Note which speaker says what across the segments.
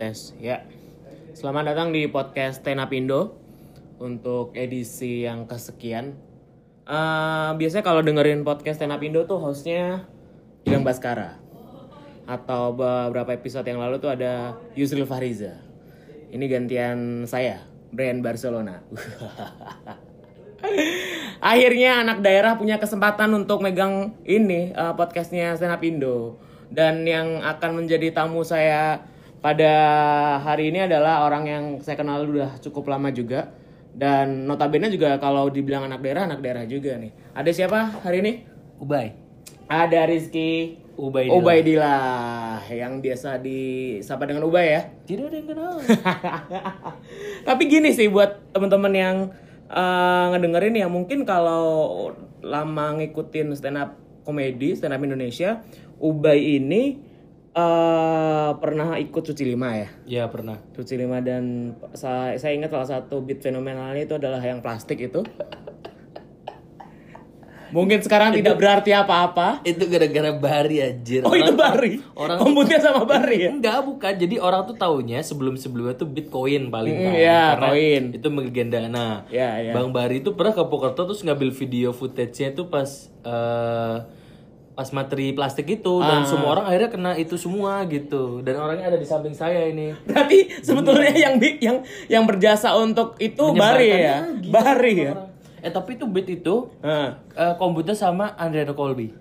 Speaker 1: tes ya. Selamat datang di podcast Tenapindo untuk edisi yang kesekian. Eh, biasanya kalau dengerin podcast Tenapindo tuh hostnya Gilang Baskara atau beberapa episode yang lalu tuh ada Yusril Fariza. Ini gantian saya, Brian Barcelona. Akhirnya anak daerah punya kesempatan untuk megang ini eh, podcastnya Stand Up. Dan yang akan menjadi tamu saya pada hari ini adalah orang yang saya kenal udah cukup lama juga. Dan notabene juga kalau dibilang anak daerah, anak daerah juga nih. Ada siapa hari ini?
Speaker 2: Ubay.
Speaker 1: Ada Rizky
Speaker 2: Ubaidillah.
Speaker 1: Ubaidillah yang biasa disapa dengan Ubay ya.
Speaker 2: Tidak ada yang kenal.
Speaker 1: Tapi gini sih buat teman-teman yang eh, ngedengerin ya mungkin kalau lama ngikutin stand up komedi stand up Indonesia, Ubay ini eh pernah ikut Suci Lima ya.
Speaker 2: ya pernah.
Speaker 1: Suci Lima dan saya, saya ingat salah satu beat fenomenalnya itu adalah yang plastik itu. Mungkin sekarang tidak berarti apa-apa.
Speaker 2: Itu gara-gara Bari anjir.
Speaker 1: Oh itu Bari.
Speaker 2: Orang
Speaker 1: Komutnya sama Bari ya.
Speaker 2: Enggak, bukan. Jadi orang tuh taunya sebelum-sebelumnya tuh Bitcoin paling
Speaker 1: Mm,
Speaker 2: kan.
Speaker 1: iya, koin.
Speaker 2: Itu legenda. Nah,
Speaker 1: Ya, ya.
Speaker 2: Bang Bari itu pernah ke Pokerto terus ngambil video footage-nya itu pas eh, pas materi plastik itu
Speaker 1: Ah.
Speaker 2: dan semua orang akhirnya kena itu semua gitu. Dan orangnya ada di samping saya ini.
Speaker 1: Berarti sebetulnya yang yang yang berjasa untuk itu Bari ya.
Speaker 2: Gitu
Speaker 1: Bari ya.
Speaker 2: orang. Eh tapi itu beat itu
Speaker 1: Nah,
Speaker 2: eh, komputer sama Andriano Colby.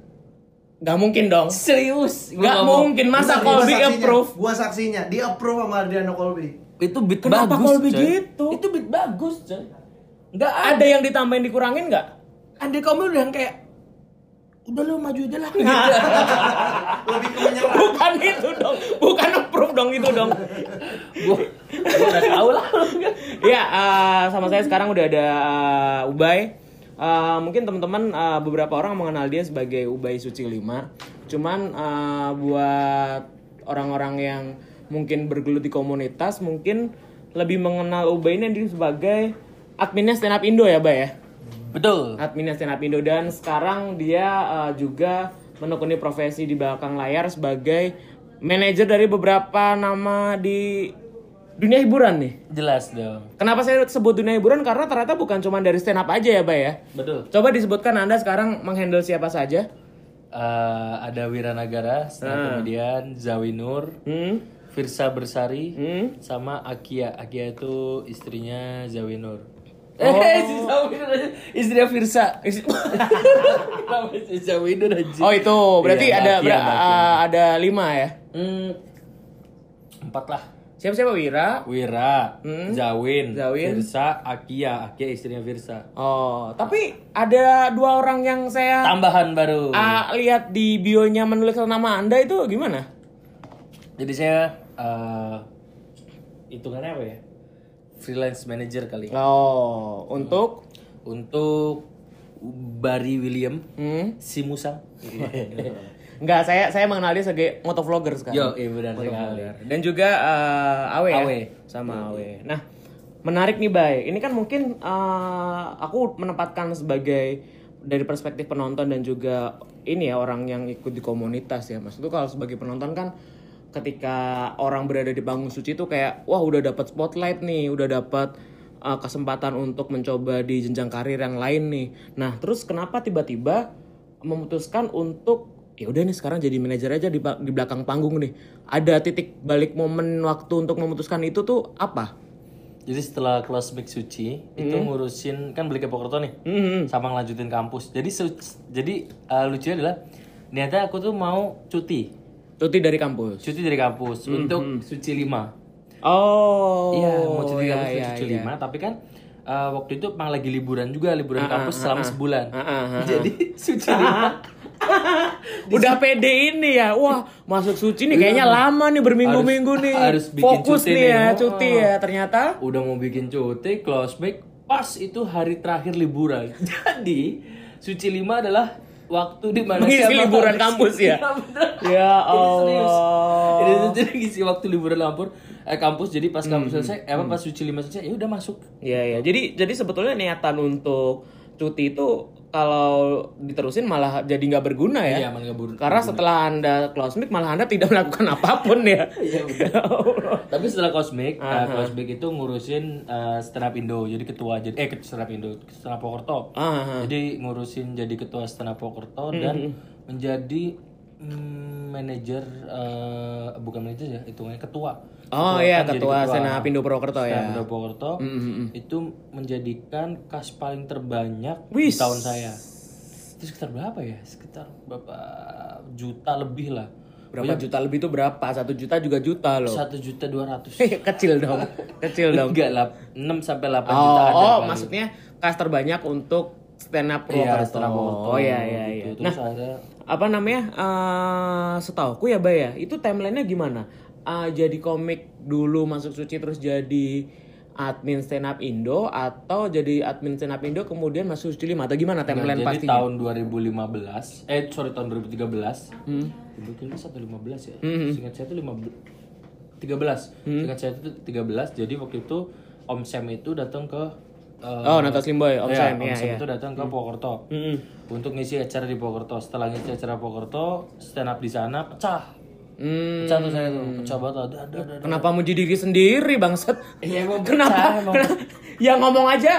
Speaker 1: nggak mungkin dong.
Speaker 2: Serius?
Speaker 1: Nggak
Speaker 2: ngomong.
Speaker 1: mungkin masa
Speaker 3: Gua
Speaker 1: Colby
Speaker 3: saksinya.
Speaker 1: approve.
Speaker 3: Gua saksinya. Di approve sama Adriano Colby.
Speaker 2: Itu beat
Speaker 1: Kenapa
Speaker 2: bagus.
Speaker 1: Colby
Speaker 2: coy.
Speaker 1: gitu?
Speaker 2: Itu beat bagus, coy. Enggak
Speaker 1: Ada yang ditambahin dikurangin nggak?
Speaker 2: Andri Colby udah yang kayak udah lu maju aja lah.
Speaker 3: Lebih ke menyerah.
Speaker 1: Bukan itu dong. Bukan approve dong itu dong.
Speaker 2: gua gua udah tahu lah.
Speaker 1: Iya, eh, sama saya sekarang udah ada eh, Ubay. Eh, mungkin teman-teman eh, beberapa orang mengenal dia sebagai Ubay Suci 5. Cuman eh, buat orang-orang yang mungkin bergelut di komunitas mungkin lebih mengenal Ubay ini sebagai adminnya Stand Up Indo ya, Bay ya?
Speaker 2: Betul.
Speaker 1: adminnya Stand Up Indo dan sekarang dia uh, juga menekuni profesi di belakang layar sebagai manajer dari beberapa nama di dunia hiburan nih.
Speaker 2: Jelas dong.
Speaker 1: Kenapa saya sebut dunia hiburan? Karena ternyata bukan cuma dari stand up aja ya, Bay ya.
Speaker 2: Betul.
Speaker 1: Coba disebutkan Anda sekarang menghandle siapa saja?
Speaker 2: Eh, ada Wiranagara, stand komedian, Zawi Nur,
Speaker 1: Hmm?
Speaker 2: Firsa Bersari,
Speaker 1: Hmm?
Speaker 2: sama Akia. Akia itu istrinya Zawi Nur.
Speaker 1: Oh.
Speaker 2: Eh, si Zawi Nur aja. istrinya Firsa. Kenapa si aja?
Speaker 1: Oh itu berarti
Speaker 2: Iya,
Speaker 1: ada uh, ada lima ya.
Speaker 2: Hmm, empat lah.
Speaker 1: Siapa siapa Wira?
Speaker 2: Wira,
Speaker 1: Hmm.
Speaker 2: Zawin,
Speaker 1: Zawin.
Speaker 2: Firsa, Akia, Akia istrinya Firsa.
Speaker 1: Oh tapi ada dua orang yang saya
Speaker 2: Tambahan baru.
Speaker 1: ah, lihat di bionya menulis nama Anda itu gimana?
Speaker 2: Jadi saya eh hitungannya apa ya? Freelance manager kali.
Speaker 1: Oh, untuk
Speaker 2: Untuk Barry William,
Speaker 1: hmm?
Speaker 2: si Musang.
Speaker 1: Enggak, saya saya mengenal dia sebagai motovlogger sekarang.
Speaker 2: Yo, iya benar sekali.
Speaker 1: Dan juga eh, Awe, ya?
Speaker 2: Awe.
Speaker 1: sama Awe. Nah, menarik nih, Bay. Ini kan mungkin eh, aku menempatkan sebagai dari perspektif penonton dan juga ini ya orang yang ikut di komunitas ya. Maksudnya kalau sebagai penonton kan ketika orang berada di panggung suci itu kayak wah udah dapat spotlight nih, udah dapat eh, kesempatan untuk mencoba di jenjang karir yang lain nih. Nah, terus kenapa tiba-tiba memutuskan untuk ya udah nih sekarang jadi manajer aja di, di belakang panggung nih. Ada titik balik momen waktu untuk memutuskan itu tuh apa?
Speaker 2: Jadi setelah kelas Big Suci itu ngurusin kan beli ke Pokerto nih,
Speaker 1: Hmm.
Speaker 2: sama ngelanjutin kampus. Jadi jadi eh, lucunya adalah niatnya aku tuh mau cuti,
Speaker 1: Cuti dari kampus.
Speaker 2: cuti dari kampus untuk Suci 5
Speaker 1: Oh.
Speaker 2: Iya, mau cuti
Speaker 1: iya,
Speaker 2: kampus
Speaker 1: iya,
Speaker 2: cuti
Speaker 1: iya.
Speaker 2: lima, tapi kan eh, waktu itu emang lagi liburan juga, liburan kampus selama sebulan.
Speaker 1: Ah, ah, ah,
Speaker 2: Jadi suci lima
Speaker 1: Udah pede ini ya. Wah, masuk suci nih kayaknya lama nih berminggu-minggu nih.
Speaker 2: Iya. harus bikin
Speaker 1: Fokus
Speaker 2: cuti
Speaker 1: nih
Speaker 2: nih.
Speaker 1: ya,
Speaker 2: Oh.
Speaker 1: cuti ya. Ternyata
Speaker 2: udah mau bikin cuti, close back, pas itu hari terakhir liburan. Jadi suci lima adalah waktu di mana
Speaker 1: Mengisi liburan kampus ya?
Speaker 2: Iya.
Speaker 1: Ya. Allah.
Speaker 2: Ini tuh jadi ngisi waktu liburan kampus, eh, kampus jadi pas kampus selesai, eh, apa pas suci lima selesai, ya udah masuk.
Speaker 1: Iya, iya. Jadi jadi sebetulnya niatan untuk cuti itu kalau diterusin malah jadi nggak berguna ya.
Speaker 2: Iya, nggak buru-
Speaker 1: Karena setelah anda close mic malah anda tidak melakukan apa pun ya.
Speaker 2: Iya udah. Tapi setelah Cosmic, uh, Cosmic itu ngurusin uh, stand Indo, jadi ketua jadi eh ketua stand Indo, stand Pokerto.
Speaker 1: Ah,
Speaker 2: Jadi ngurusin jadi ketua stand Pokerto dan menjadi mm, manajer eh, bukan manajer ya, hitungannya ketua.
Speaker 1: Oh
Speaker 2: Ketua
Speaker 1: iya
Speaker 2: kan jadi
Speaker 1: ketua Sena Pindo Purwokerto
Speaker 2: Stand
Speaker 1: ya.
Speaker 2: up Indo Pokerto itu menjadikan kas paling terbanyak di
Speaker 1: Wis.
Speaker 2: tahun saya. Itu sekitar berapa ya? Sekitar berapa juta lebih lah.
Speaker 1: Berapa juta lebih itu berapa? Satu juta juga juta loh.
Speaker 2: Satu juta dua ratus.
Speaker 1: Kecil dong. Kecil dong.
Speaker 2: Enggak lah, 6 sampai 8 juta
Speaker 1: Oh,
Speaker 2: ada.
Speaker 1: oh
Speaker 2: paling.
Speaker 1: maksudnya kas terbanyak untuk stand up
Speaker 2: Iya,
Speaker 1: Purwokerto.
Speaker 2: setelah Purwokerto.
Speaker 1: Oh iya iya iya.
Speaker 2: Gitu.
Speaker 1: Nah,
Speaker 2: ada
Speaker 1: apa namanya? eh setauku ya, Bay ya. Itu timelinenya gimana? Eh, jadi komik dulu masuk suci terus jadi admin stand up Indo atau jadi admin stand up Indo kemudian masuk suci 5 atau gimana
Speaker 2: Nah,
Speaker 1: timeline
Speaker 2: jadi
Speaker 1: pastinya?
Speaker 2: tahun 2015, eh sorry tahun 2013. Hmm. 2013 atau 15 ya? Seingat saya itu 15 13. Seingat saya itu 13. Jadi waktu itu Om Sam itu datang ke eh,
Speaker 1: Oh, Natas Limboy, Om
Speaker 2: Iya,
Speaker 1: Sam,
Speaker 2: Om
Speaker 1: ya,
Speaker 2: Sam
Speaker 1: ya.
Speaker 2: itu datang ke Pokerto untuk ngisi acara di Pokerto. Setelah ngisi acara Pokerto, stand up di sana pecah.
Speaker 1: Hmm,
Speaker 2: Pecah tuh saya tuh, pecah banget. Ada, ada, ada.
Speaker 1: kenapa muji diri sendiri, Bangsat?
Speaker 2: Iya, emang
Speaker 1: kenapa?
Speaker 2: pecah, emang.
Speaker 1: kenapa- Ya ngomong aja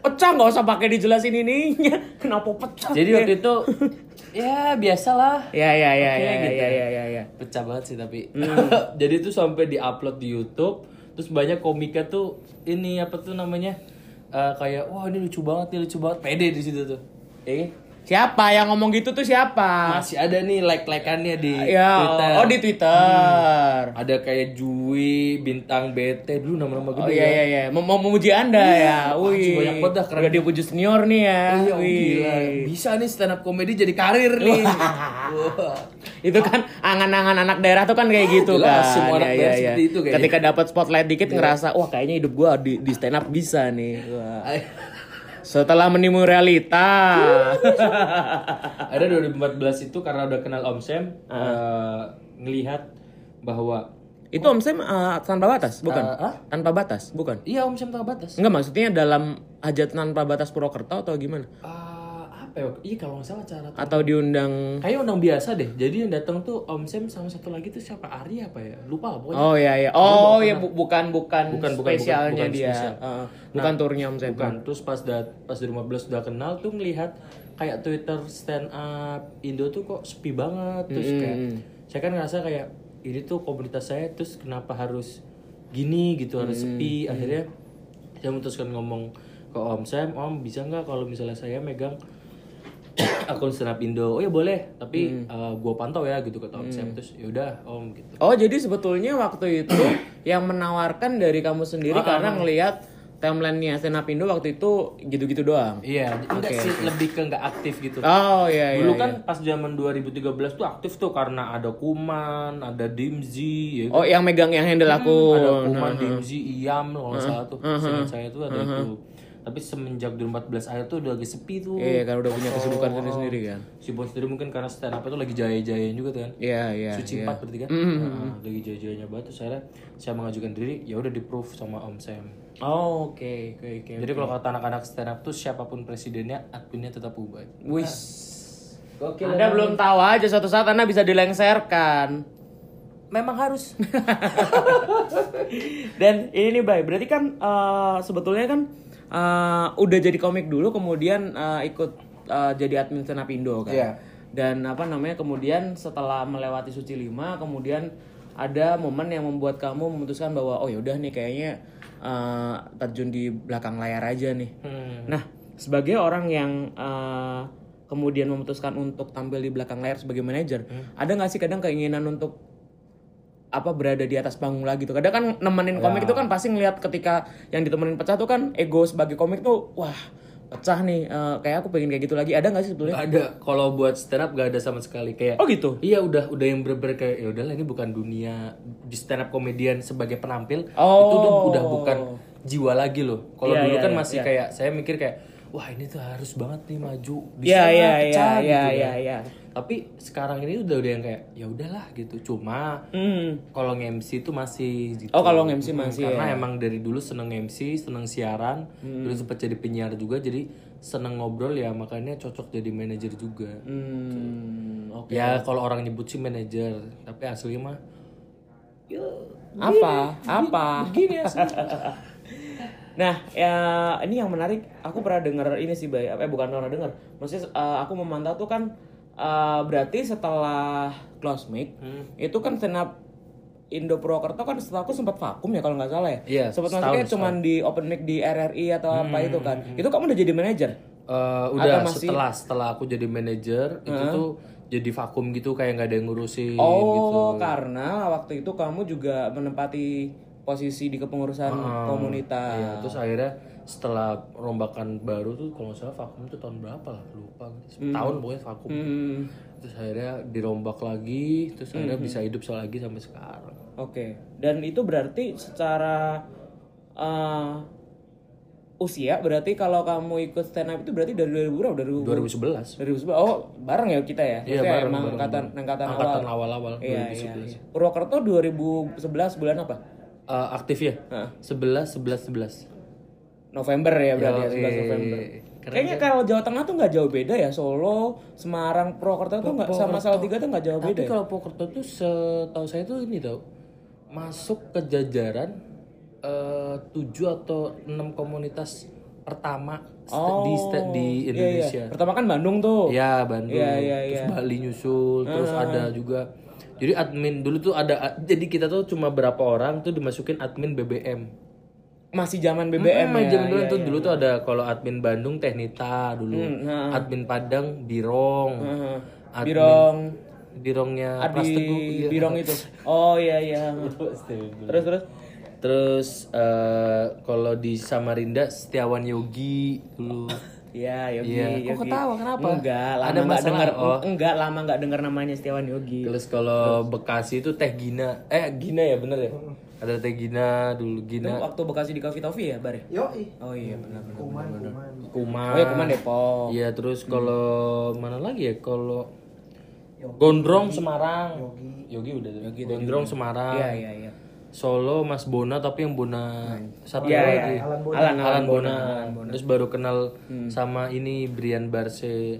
Speaker 1: pecah nggak usah pakai dijelasin ininya. Kenapa pecah?
Speaker 2: Jadi waktu itu ya biasalah.
Speaker 1: Ya ya ya
Speaker 2: Oke,
Speaker 1: ya,
Speaker 2: gitu.
Speaker 1: ya ya ya ya.
Speaker 2: Pecah banget sih tapi. Jadi itu sampai diupload di YouTube, terus banyak komika tuh ini apa tuh namanya? Eh, kayak wah ini lucu banget nih lucu banget pede di situ tuh kan?
Speaker 1: Siapa yang ngomong gitu tuh siapa?
Speaker 2: masih ada nih like likeannya di
Speaker 1: Ya,
Speaker 2: Twitter
Speaker 1: oh di Twitter.
Speaker 2: ada kayak Jui bintang BT dulu nama-nama
Speaker 1: Oh
Speaker 2: gede
Speaker 1: iya
Speaker 2: ya.
Speaker 1: iya iya, mau mau memuji Anda ya.
Speaker 2: Wah,
Speaker 1: Wih.
Speaker 2: banyak banget dah, keren.
Speaker 1: Udah dipuji senior nih ya.
Speaker 2: Iya,
Speaker 1: Wih.
Speaker 2: gila. Bisa nih stand up comedy jadi karir nih. Wah.
Speaker 1: Itu kan angan-angan anak daerah tuh kan kayak gitu
Speaker 2: Jelas,
Speaker 1: kan.
Speaker 2: semua anak
Speaker 1: Ya,
Speaker 2: daerah
Speaker 1: ya, ya.
Speaker 2: seperti itu kayaknya.
Speaker 1: Ketika dapat spotlight dikit ngerasa, wah kayaknya hidup gua di, di stand up bisa nih. Wah. Setelah menimu realita.
Speaker 2: ada 2014 itu karena udah kenal Om Sam eh, ngelihat bahwa
Speaker 1: Itu Om Sam eh, tanpa batas, bukan?
Speaker 2: Eh, hah?
Speaker 1: Tanpa batas, bukan?
Speaker 2: iya Om Sam tanpa batas.
Speaker 1: Enggak maksudnya dalam hajat tanpa batas Purwokerto atau gimana?
Speaker 2: Eh, apa ya? Iya kalau nggak salah cara
Speaker 1: Atau diundang
Speaker 2: Kayaknya undang biasa deh. Jadi yang datang tuh Om Sam sama satu lagi tuh siapa? Ari apa ya? Lupa pokoknya.
Speaker 1: Oh iya iya. Oh iya bu- bukan bukan
Speaker 2: Bukan, bukan,
Speaker 1: spesialnya
Speaker 2: bukan, bukan
Speaker 1: dia.
Speaker 2: spesial.
Speaker 1: Heeh. bukan turnya Om Sam.
Speaker 2: Bukan. Terus pas dat pas 2015 udah kenal tuh ngelihat kayak Twitter stand up Indo tuh kok sepi banget. Terus kayak saya kan ngerasa kayak ini tuh komunitas saya terus kenapa harus gini gitu harus sepi. Akhirnya saya memutuskan ngomong ke Om Sam, Om bisa nggak kalau misalnya saya megang akun up Indo? Oh ya boleh, tapi eh, gua pantau ya gitu kata Om Sam. Terus yaudah Om gitu.
Speaker 1: Oh jadi sebetulnya waktu itu yang menawarkan dari kamu sendiri
Speaker 2: Ah,
Speaker 1: karena ngelihat timelinenya stand up Indo waktu itu gitu-gitu doang.
Speaker 2: Iya, enggak sih lebih ke nggak aktif gitu.
Speaker 1: Oh iya iya.
Speaker 2: Dulu
Speaker 1: iya.
Speaker 2: kan pas zaman 2013 tuh aktif tuh karena ada Kuman, ada Dimzi, ya kan?
Speaker 1: Oh yang megang yang handle aku.
Speaker 2: ada Kuman, Dimzi, Iam kalau nggak salah tuh. Seingat saya tuh ada itu. Tapi semenjak 2014 akhir tuh udah agak sepi tuh.
Speaker 1: Iya kan udah punya kesibukan sendiri-sendiri kan.
Speaker 2: Si Bon sendiri mungkin karena stand up itu lagi jaya-jayanya juga tuh kan.
Speaker 1: Iya iya.
Speaker 2: Suci
Speaker 1: iya.
Speaker 2: 4 berarti kan? Nah, lagi jaya-jayanya banget terus akhirnya saya mengajukan diri, ya udah di proof sama Om Sam.
Speaker 1: Oh oke oke oke.
Speaker 2: Jadi kalau kata anak-anak stand up tuh siapa pun presidennya, adminnya tetap ubah.
Speaker 1: Wis.
Speaker 2: Gokil.
Speaker 1: Anda belum tahu aja suatu saat Anda bisa dilengserkan.
Speaker 2: Memang harus.
Speaker 1: Dan ini nih Bay, berarti kan eh, sebetulnya kan eh, udah jadi komik dulu kemudian eh, ikut eh, jadi admin stand up Indo kan.
Speaker 2: Iya.
Speaker 1: Dan apa namanya kemudian setelah melewati suci 5 kemudian ada momen yang membuat kamu memutuskan bahwa oh ya udah nih kayaknya eh, terjun di belakang layar aja nih.
Speaker 2: Hmm.
Speaker 1: Nah, sebagai orang yang eh, kemudian memutuskan untuk tampil di belakang layar sebagai manajer, ada nggak sih kadang keinginan untuk apa berada di atas panggung lagi tuh. Kadang kan nemenin komik itu kan pasti ngelihat ketika yang ditemenin pecah tuh kan ego sebagai komik tuh wah pecah nih eh, kayak aku pengen kayak gitu lagi. Ada nggak sih sebetulnya?
Speaker 2: Gak ada. Kalau buat stand up gak ada sama sekali kayak.
Speaker 1: Oh gitu.
Speaker 2: Iya udah udah yang bener-bener kayak ya udahlah ini bukan dunia di stand up komedian sebagai penampil.
Speaker 1: Oh.
Speaker 2: Itu tuh udah bukan jiwa lagi loh. Kalau
Speaker 1: Iya,
Speaker 2: dulu
Speaker 1: iya,
Speaker 2: kan
Speaker 1: iya,
Speaker 2: masih kayak saya mikir kayak wah ini tuh harus banget nih maju. Bisa lah
Speaker 1: iya iya
Speaker 2: pecah
Speaker 1: iya
Speaker 2: gitu
Speaker 1: iya
Speaker 2: kan.
Speaker 1: iya.
Speaker 2: Tapi sekarang ini udah udah yang kayak ya udahlah gitu cuma
Speaker 1: Hmm.
Speaker 2: kalau nge-MC itu masih gitu.
Speaker 1: Oh, kalau nge-MC
Speaker 2: Hmm,
Speaker 1: masih
Speaker 2: karena
Speaker 1: ya.
Speaker 2: emang dari dulu seneng MC seneng siaran
Speaker 1: Hmm.
Speaker 2: dulu sempat jadi penyiar juga jadi seneng ngobrol ya makanya cocok jadi manajer juga
Speaker 1: Hmm, oke.
Speaker 2: ya kalau orang nyebut sih manajer tapi asli mah ya
Speaker 1: Apa? Apa?
Speaker 2: gini
Speaker 1: Nah, ya ini yang menarik. Aku pernah dengar ini sih, Bay. Apa eh, bukan pernah dengar. Maksudnya eh, aku memantau tuh kan eh, berarti setelah close mic
Speaker 2: Hmm.
Speaker 1: itu kan stand up Indo Purwokerto kan setelah aku sempat vakum ya kalau nggak salah ya.
Speaker 2: Iya,
Speaker 1: Sempat masuknya cuman di open mic di RRI atau apa itu kan. Itu kamu udah jadi manajer?
Speaker 2: Eh, udah
Speaker 1: Atau masih-
Speaker 2: setelah setelah aku jadi manajer itu tuh jadi vakum gitu kayak nggak ada yang ngurusin
Speaker 1: Oh,
Speaker 2: gitu
Speaker 1: karena waktu itu kamu juga menempati posisi di kepengurusan komunitas.
Speaker 2: Iya, terus akhirnya setelah rombakan baru tuh kalau nggak salah vakum tuh tahun berapa lah lupa tahun pokoknya vakum
Speaker 1: Hmm,
Speaker 2: terus akhirnya dirombak lagi terus akhirnya bisa hidup lagi sampai sekarang
Speaker 1: Oke, dan itu berarti secara eh, usia berarti kalau kamu ikut stand up itu berarti dari 2000 berapa? Dari
Speaker 2: 2011
Speaker 1: 2011. Oh, bareng ya kita ya?
Speaker 2: Iya, bareng,
Speaker 1: emang
Speaker 2: bareng,
Speaker 1: angkatan
Speaker 2: bareng.
Speaker 1: angkatan,
Speaker 2: angkatan
Speaker 1: awal.
Speaker 2: awal-awal
Speaker 1: Iya,
Speaker 2: 2011
Speaker 1: iya, iya. Purwokerto 2011 bulan apa?
Speaker 2: Eh, aktif ya. 11 11 11
Speaker 1: November ya berarti ya,
Speaker 2: Yoi.
Speaker 1: 11 November.
Speaker 2: Keren
Speaker 1: Kayaknya kalau Jawa Tengah tuh nggak jauh beda ya. Solo, Semarang, Purwokerto tuh nggak sama Salatiga tuh nggak jauh
Speaker 2: tapi
Speaker 1: beda. ya?
Speaker 2: kalau Purwokerto tuh setahu saya tuh ini tau masuk ke jajaran eh, 7 atau 6 komunitas pertama st- di di
Speaker 1: Iya, iya.
Speaker 2: Indonesia
Speaker 1: Pertama kan Bandung tuh.
Speaker 2: Ya Bandung,
Speaker 1: Iya, iya,
Speaker 2: terus
Speaker 1: iya.
Speaker 2: Bali nyusul, terus ada juga. Jadi admin dulu tuh ada, jadi kita tuh cuma berapa orang tuh dimasukin admin BBM.
Speaker 1: Masih zaman BBM
Speaker 2: Hmm,
Speaker 1: ya.
Speaker 2: zaman dulu
Speaker 1: iya,
Speaker 2: tuh
Speaker 1: iya.
Speaker 2: dulu tuh ada kalau admin Bandung Teknita dulu,
Speaker 1: Hmm,
Speaker 2: admin Padang Birong,
Speaker 1: Heeh.
Speaker 2: admin-
Speaker 1: Birong,
Speaker 2: Birongnya
Speaker 1: Adi
Speaker 2: Teguh, iya.
Speaker 1: Birong itu. Oh iya iya. terus terus.
Speaker 2: Terus eh, kalau di Samarinda Setiawan Yogi dulu.
Speaker 1: Iya, Yogi.
Speaker 2: Iya. Kok
Speaker 1: Yogi.
Speaker 2: ketawa? Kenapa?
Speaker 1: Enggak, lama
Speaker 2: Ada
Speaker 1: nggak
Speaker 2: masalah?
Speaker 1: dengar.
Speaker 2: Oh.
Speaker 1: Enggak, lama nggak dengar namanya Setiawan Yogi.
Speaker 2: Terus kalau Bekasi itu Teh Gina, eh Gina ya bener ya? Ada Teh Gina dulu
Speaker 1: Itu
Speaker 2: Gina.
Speaker 1: waktu Bekasi di Coffee Toffee ya, Bar? ya?
Speaker 3: Yoi.
Speaker 1: Oh iya, benar benar.
Speaker 3: Kuman, kuman.
Speaker 2: Kuman.
Speaker 1: Oh iya, Kuman Depok.
Speaker 2: Iya, terus kalau mana lagi ya? Kalau Gondrong Semarang. Yogi. udah tuh. Gondrong Semarang.
Speaker 1: Iya, iya, iya.
Speaker 2: Solo Mas Bona tapi yang Bona satu
Speaker 1: Iya, iya.
Speaker 2: lagi.
Speaker 3: Alan Bona.
Speaker 1: Alan,
Speaker 2: Alan Bona.
Speaker 1: Alan Bona.
Speaker 2: Terus baru kenal sama ini Brian Barse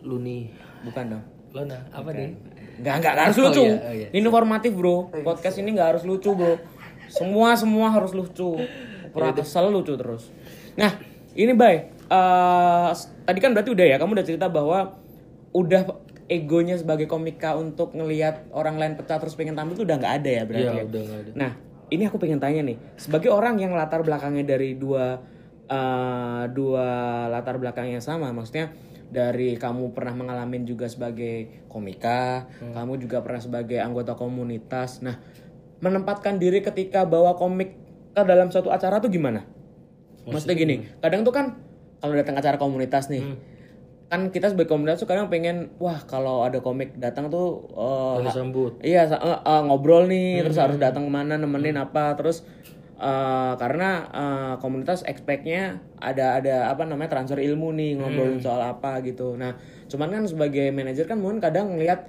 Speaker 2: Luni.
Speaker 1: Bukan dong.
Speaker 2: Lona, apa nih?
Speaker 1: Enggak, enggak, harus
Speaker 2: Oh,
Speaker 1: lucu.
Speaker 2: iya, oh, iya.
Speaker 1: Ini informatif, Bro. Podcast ini enggak harus lucu, Bro. Semua semua harus lucu. Pernah kesel lucu terus. Nah, ini Bay. S- tadi kan berarti udah ya, kamu udah cerita bahwa udah egonya sebagai komika untuk ngelihat orang lain pecah terus pengen tampil tuh udah nggak ada ya berarti.
Speaker 2: Iya,
Speaker 1: ya?
Speaker 2: udah nggak ada.
Speaker 1: Nah, ini aku pengen tanya nih, sebagai orang yang latar belakangnya dari dua eh, dua latar belakang yang sama, maksudnya dari kamu pernah mengalami juga sebagai komika, kamu juga pernah sebagai anggota komunitas. Nah, menempatkan diri ketika bawa komik ke dalam suatu acara tuh gimana? Maksudnya gini, kadang tuh kan kalau datang acara komunitas nih, kan kita sebagai komunitas tuh kadang pengen, wah kalau ada komik datang tuh
Speaker 2: Harus sambut.
Speaker 1: Iya eh, eh, ngobrol nih terus harus datang ke mana nemenin apa terus eh, karena eh, komunitas expect-nya ada ada apa namanya transfer ilmu nih ngobrolin soal apa gitu. Nah cuman kan sebagai manajer kan mungkin kadang ngelihat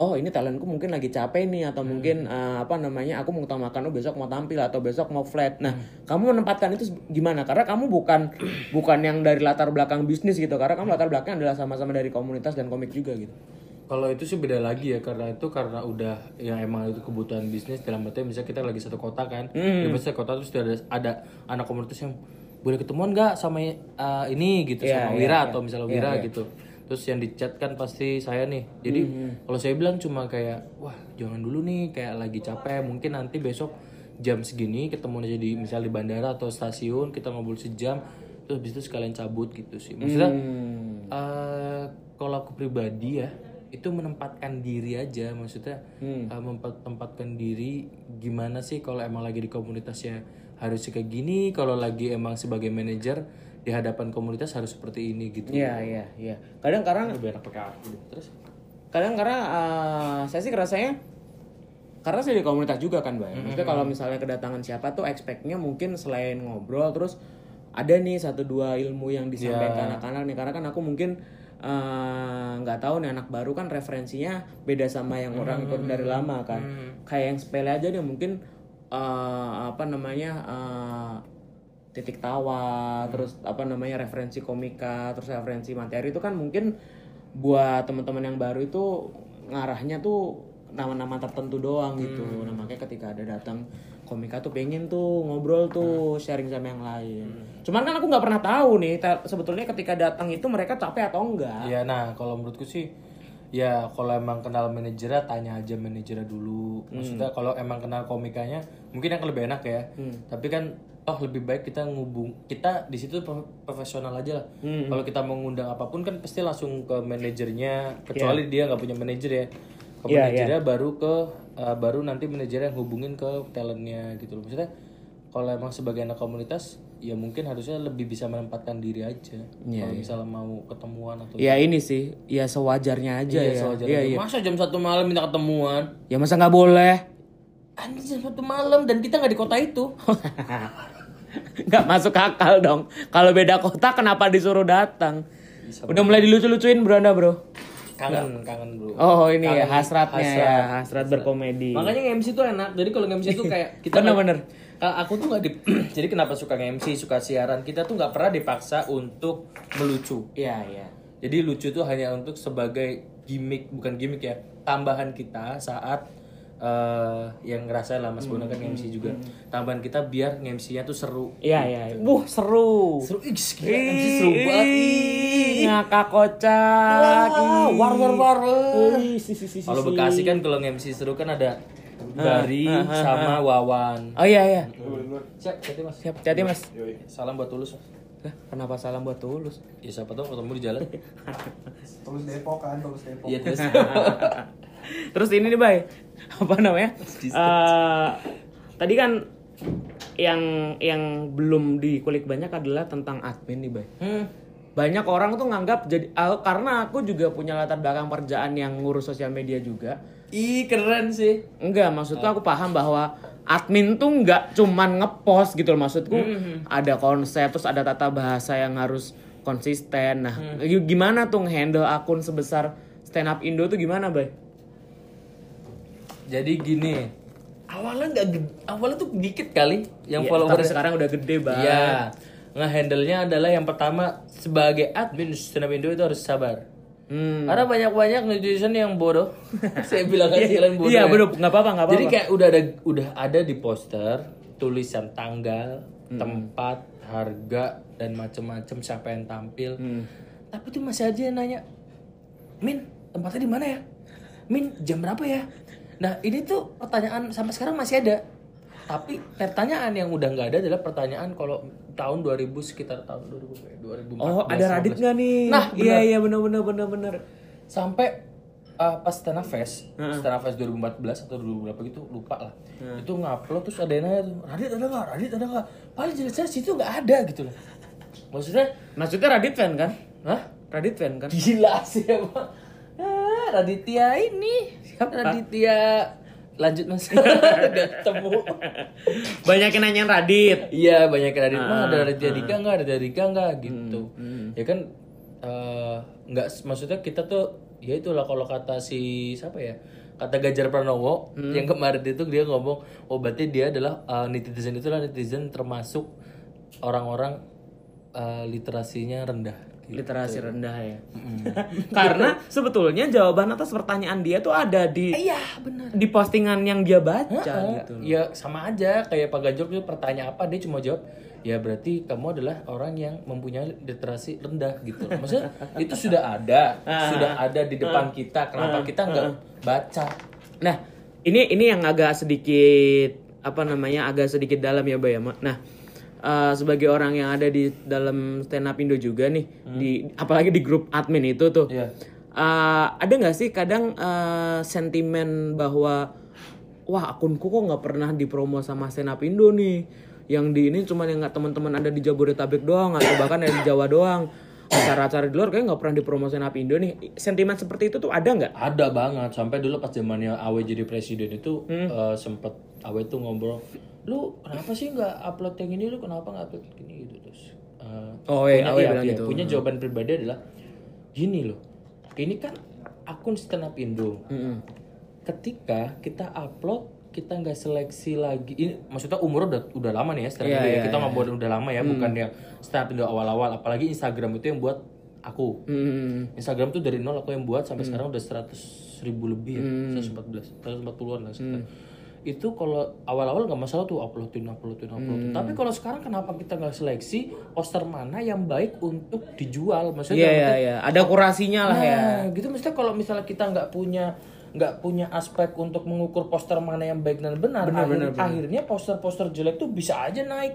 Speaker 1: oh ini talentku mungkin lagi capek nih atau mungkin eh, apa namanya aku mau utamakan oh besok mau tampil atau besok mau flat. Nah kamu menempatkan itu gimana? Karena kamu bukan bukan yang dari latar belakang bisnis gitu. Karena kamu latar belakang adalah sama-sama dari komunitas dan komik juga gitu.
Speaker 2: Kalau itu sih beda lagi ya karena itu karena udah yang emang itu kebutuhan bisnis dalam artian misalnya kita lagi satu kota kan,
Speaker 1: Hmm.
Speaker 2: di satu kota terus ada ada anak komunitas yang boleh ketemuan nggak sama uh, ini gitu
Speaker 1: Iya,
Speaker 2: sama
Speaker 1: iya,
Speaker 2: Wira
Speaker 1: iya.
Speaker 2: atau misalnya
Speaker 1: Iya,
Speaker 2: Wira
Speaker 1: iya.
Speaker 2: gitu. Terus yang di chat kan pasti saya nih. Jadi
Speaker 1: Hmm,
Speaker 2: kalau saya bilang cuma kayak wah jangan dulu nih kayak lagi capek mungkin nanti besok jam segini ketemu aja di misal di bandara atau stasiun kita ngobrol sejam terus habis itu sekalian cabut gitu sih. Maksudnya
Speaker 1: Hmm.
Speaker 2: eh kalau aku pribadi ya itu menempatkan diri aja maksudnya
Speaker 1: Hmm.
Speaker 2: eh, mempertempatkan diri gimana sih kalau emang lagi di komunitasnya harus kayak gini kalau lagi emang sebagai manajer di hadapan komunitas harus seperti ini gitu
Speaker 1: Iya iya iya. Kadang karena
Speaker 2: lebih enak pakai aku deh. terus
Speaker 1: kadang karena eh, saya sih rasanya karena saya di komunitas juga kan, Bay. Maksudnya kalau misalnya kedatangan siapa tuh expect-nya mungkin selain ngobrol terus ada nih satu dua ilmu yang disampaikan ke anak-anak nih karena kan aku mungkin eh, nggak tahu nih anak baru kan referensinya beda sama yang orang ikut dari lama kan. kayak yang sepele aja deh mungkin eh, apa namanya eh, titik tawa terus apa namanya referensi komika terus referensi materi itu kan mungkin buat teman-teman yang baru itu ngarahnya tuh nama-nama tertentu doang gitu. Nah makanya ketika ada datang komika tuh pengen tuh ngobrol tuh sharing sama yang lain cuman kan aku nggak pernah tahu nih sebetulnya ketika datang itu mereka capek atau enggak
Speaker 2: Ya, nah kalau menurutku sih ya kalau emang kenal manajernya tanya aja manajernya dulu. Maksudnya kalau emang kenal komikanya mungkin akan lebih enak ya. Tapi kan oh lebih baik kita ngubung kita di situ pro- profesional aja lah. Kalau kita mau ngundang apa pun kan pasti langsung ke manajernya kecuali dia nggak punya manajer ya. Ke
Speaker 1: Iya,
Speaker 2: manajernya baru ke uh, baru nanti manajernya yang hubungin ke talentnya gitu loh. Maksudnya kalau emang sebagai anak komunitas ya mungkin harusnya lebih bisa menempatkan diri aja. kalau misalnya mau ketemuan atau
Speaker 1: ya ini sih ya sewajarnya aja ya
Speaker 2: Sewajarnya. Masa jam satu malam minta ketemuan?
Speaker 1: ya masa nggak boleh
Speaker 2: Anjir jam satu malam dan kita nggak di kota itu.
Speaker 1: nggak masuk akal dong kalau beda kota kenapa disuruh datang udah mulai dilucu-lucuin bro anda bro
Speaker 2: Kangen, kangen bro.
Speaker 1: oh ini ya
Speaker 2: Kangen,
Speaker 1: hasratnya
Speaker 2: hasrat.
Speaker 1: ya hasrat berkomedi
Speaker 2: Makanya nge-MC tuh enak. Jadi kalau nge-MC tuh kayak kita
Speaker 1: Bener-bener.
Speaker 2: Kalau aku tuh nggak di jadi kenapa suka nge-MC, suka siaran, kita tuh nggak pernah dipaksa untuk melucu.
Speaker 1: iya iya
Speaker 2: Jadi lucu tuh hanya untuk sebagai gimmick, bukan gimmick ya, tambahan kita saat eh, yang ngerasain lah Mas Bono kan nge-MC juga. Tambahan kita biar nge-MC-nya tuh seru.
Speaker 1: iya iya Wuh seru
Speaker 2: Seru, ih, gila, MC seru banget.
Speaker 1: Ngakak kocak
Speaker 2: Wah, war war war.
Speaker 1: Ih, si, si, si, si,
Speaker 2: Kalau
Speaker 1: si.
Speaker 2: Bekasi kan kalau nge-MC seru kan ada Bari sama Wawan.
Speaker 1: oh iya iya
Speaker 2: Siap, hati Mas.
Speaker 1: siap hati mas
Speaker 2: Salam buat Tulus.
Speaker 1: Lah, kenapa salam buat tulus
Speaker 2: Ya siapa tahu ketemu di jalan.
Speaker 3: Tulus Depok kan, tulus Depok.
Speaker 2: Iya terus.
Speaker 1: Terus ini nih, Bay. Apa namanya? Eh, tadi kan yang yang belum dikulik banyak adalah tentang admin nih, Bay.
Speaker 2: Hmm.
Speaker 1: Banyak orang tuh nganggap jadi ah, karena aku juga punya latar belakang pekerjaan yang ngurus sosial media juga.
Speaker 2: Ih keren sih.
Speaker 1: Enggak, maksudku aku paham bahwa admin tuh nggak cuman ngepost gitu loh maksudku. Ada konsep terus ada tata bahasa yang harus konsisten. Nah, gi- gimana tuh handle akun sebesar stand up Indo tuh gimana, Bay?
Speaker 2: Jadi gini. Awalnya nggak awalnya tuh dikit kali yang
Speaker 1: Iya,
Speaker 2: follower
Speaker 1: tapi sekarang udah gede banget.
Speaker 2: Iya. Ngehandle-nya adalah yang pertama sebagai admin stand up Indo itu harus sabar.
Speaker 1: Hmm.
Speaker 2: Karena banyak-banyak netizen yang bodoh. Saya bilang aja kalian bodoh.
Speaker 1: Iya,
Speaker 2: ya.
Speaker 1: bener, nggak apa-apa, nggak apa-apa.
Speaker 2: Jadi kayak udah ada udah ada di poster tulisan tanggal,
Speaker 1: Hmm.
Speaker 2: tempat, harga dan macem-macem siapa yang tampil.
Speaker 1: Hmm.
Speaker 2: Tapi tuh masih aja yang nanya, Min, tempatnya di mana ya? Min, jam berapa ya? Nah, ini tuh pertanyaan sampai sekarang masih ada. Tapi pertanyaan yang udah nggak ada adalah pertanyaan kalau tahun 2000 sekitar tahun 2000 2014.
Speaker 1: Oh, ada Radit nggak nih?
Speaker 2: Nah,
Speaker 1: iya iya bener bener bener bener.
Speaker 2: sampai uh, pas Up Fest, Stand Up Fest 2014 atau 2000 berapa gitu lupa lah. Itu ngupload terus ada yang nanya tuh, Radit ada nggak? Radit ada nggak? Paling jelas-jelas situ nggak ada gitu loh. Maksudnya,
Speaker 1: Maksudnya Radit fan kan?
Speaker 2: hah?
Speaker 1: Radit fan kan?
Speaker 2: Gila sih emang. Ah, Raditya ini.
Speaker 1: Siapa?
Speaker 2: Raditya lanjut mas. Udah ketemu.
Speaker 1: Banyak yang nanyain Radit.
Speaker 2: Iya banyak yang Radit. Mah ada Raditya Dika nggak? Ada Dika nggak? Gitu. Ya kan eh, nggak maksudnya kita tuh ya itulah kalau kata si siapa ya kata Gajar Pranowo yang kemarin itu dia ngomong oh berarti dia adalah eh, netizen itu adalah netizen termasuk orang-orang eh, literasinya rendah
Speaker 1: Literasi rendah ya. Karena sebetulnya jawaban atas pertanyaan dia tuh ada di
Speaker 2: iya benar
Speaker 1: di postingan yang dia baca gitu.
Speaker 2: Ya sama aja kayak Pak Gajok itu pertanyaan apa dia cuma jawab ya berarti kamu adalah orang yang mempunyai literasi rendah gitu. Maksudnya itu sudah ada, sudah ada di depan kita. Kenapa kita nggak baca?
Speaker 1: Nah, ini ini yang agak sedikit apa namanya agak sedikit dalam ya Bay ya, Mak. Nah, eh, sebagai orang yang ada di dalam stand up Indo juga nih, di apalagi di grup admin itu tuh,
Speaker 2: Iya.
Speaker 1: eh, ada nggak sih kadang eh, sentimen bahwa wah akunku kok nggak pernah dipromo sama stand up Indo nih, yang di ini cuma yang nggak teman-teman ada di Jabodetabek doang atau bahkan ada di Jawa doang. Acara-acara di luar kayak nggak pernah dipromo stand up Indo nih. Sentimen seperti itu tuh ada nggak?
Speaker 2: Ada banget sampai dulu pas zamannya Awe jadi presiden itu eh, sempet Awe tuh ngobrol, lu kenapa sih nggak upload yang ini, lu kenapa nggak upload ini gitu terus. eh,
Speaker 1: Oh, iya,
Speaker 2: punya,
Speaker 1: Awe
Speaker 2: iya,
Speaker 1: bilang
Speaker 2: iya,
Speaker 1: gitu.
Speaker 2: punya jawaban pribadi adalah gini loh ini kan akun stand up Indo
Speaker 1: Mm-mm.
Speaker 2: ketika kita upload kita nggak seleksi lagi. Ini maksudnya umur udah udah lama nih ya up
Speaker 1: Iya,
Speaker 2: ya.
Speaker 1: iya,
Speaker 2: kita nggak buat udah lama ya bukan yang up Indo awal-awal. Apalagi Instagram itu yang buat aku.
Speaker 1: Mm-mm.
Speaker 2: Instagram tuh dari nol aku yang buat sampai sekarang udah 100 ribu lebih ya. 114 140-an lah sekitar. itu kalau awal-awal nggak masalah tuh uploadin uploadin uploadin. Tapi kalau sekarang kenapa kita nggak seleksi poster mana yang baik untuk dijual? Maksudnya
Speaker 1: Iya iya
Speaker 2: arti-
Speaker 1: iya. Ada kurasinya lah ya.
Speaker 2: Nah, gitu. Maksudnya kalau misalnya kita nggak punya nggak punya aspek untuk mengukur poster mana yang baik dan benar, akhir- akhirnya poster-poster jelek tuh bisa aja naik.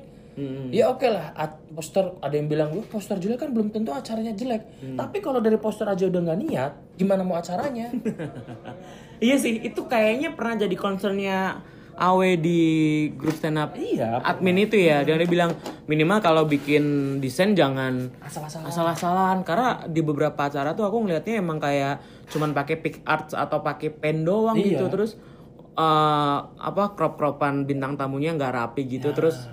Speaker 2: Ya oke lah, at- poster ada yang bilang, "Wah, poster jelek kan belum tentu acaranya jelek." Tapi kalau dari poster aja udah nggak niat, gimana mau acaranya?
Speaker 1: Iya sih, itu kayaknya pernah jadi concernnya Awe di grup stand up
Speaker 2: iya,
Speaker 1: admin itu ya. Dia bilang minimal kalau bikin desain jangan
Speaker 2: asal-asal.
Speaker 1: asal-asalan karena di beberapa acara tuh aku ngelihatnya emang kayak cuman pakai pick arts atau pakai pen doang
Speaker 2: Iya.
Speaker 1: gitu terus eh, apa crop cropan bintang tamunya nggak rapi gitu terus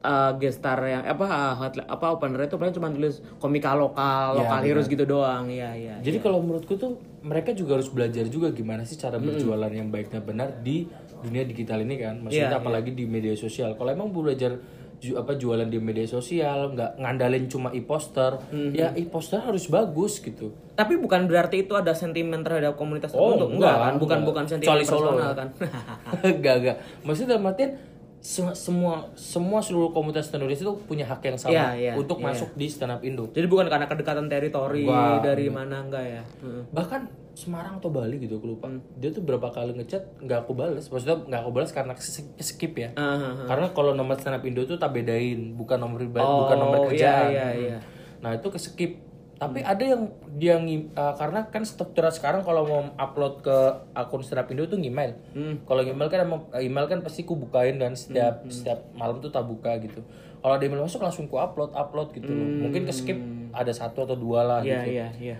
Speaker 1: eh, gestar yang apa eh, hot- apa opener itu paling cuma tulis komika lokal
Speaker 2: Ya,
Speaker 1: lokal heroes gitu doang iya iya
Speaker 2: Jadi kalau menurutku tuh mereka juga harus belajar juga gimana sih cara berjualan yang baik dan benar di dunia digital ini kan. Maksudnya
Speaker 1: Iya,
Speaker 2: apalagi di media sosial. Kalau emang belajar ju- apa jualan di media sosial, nggak ngandalin cuma e-poster, ya e-poster harus bagus gitu.
Speaker 1: tapi bukan berarti itu ada sentimen terhadap komunitas
Speaker 2: Oh,
Speaker 1: tertentu
Speaker 2: enggak,
Speaker 1: kan bukan
Speaker 2: enggak.
Speaker 1: bukan sentimen
Speaker 2: Solo
Speaker 1: personal
Speaker 2: ya.
Speaker 1: kan
Speaker 2: Enggak, enggak. Maksudnya dalam artian se- semua semua seluruh komunitas Indonesia itu punya hak yang sama
Speaker 1: Iya, iya,
Speaker 2: untuk
Speaker 1: iya.
Speaker 2: masuk di stand up Indo.
Speaker 1: jadi bukan karena kedekatan teritori
Speaker 2: Enggak,
Speaker 1: dari mana enggak ya Heeh.
Speaker 2: bahkan Semarang atau Bali gitu aku lupa
Speaker 1: Hmm.
Speaker 2: dia tuh berapa kali ngechat nggak aku balas maksudnya nggak aku balas karena skip ya
Speaker 1: ah, ah.
Speaker 2: karena kalau nomor stand up Indo tuh tak bedain bukan nomor pribadi
Speaker 1: Oh,
Speaker 2: bukan nomor
Speaker 1: iya,
Speaker 2: kerjaan
Speaker 1: iya, iya.
Speaker 2: nah itu ke skip tapi ada yang dia uh, karena kan struktur sekarang kalau mau upload ke akun stand up Indo tuh email
Speaker 1: Hmm.
Speaker 2: kalau email kan emang email kan pasti ku bukain dan setiap
Speaker 1: Hmm,
Speaker 2: setiap malam tuh tak buka gitu kalau ada email masuk langsung ku upload upload gitu loh mungkin ke skip ada satu atau dua lah
Speaker 1: Hmm. Iya
Speaker 2: gitu
Speaker 1: iya iya.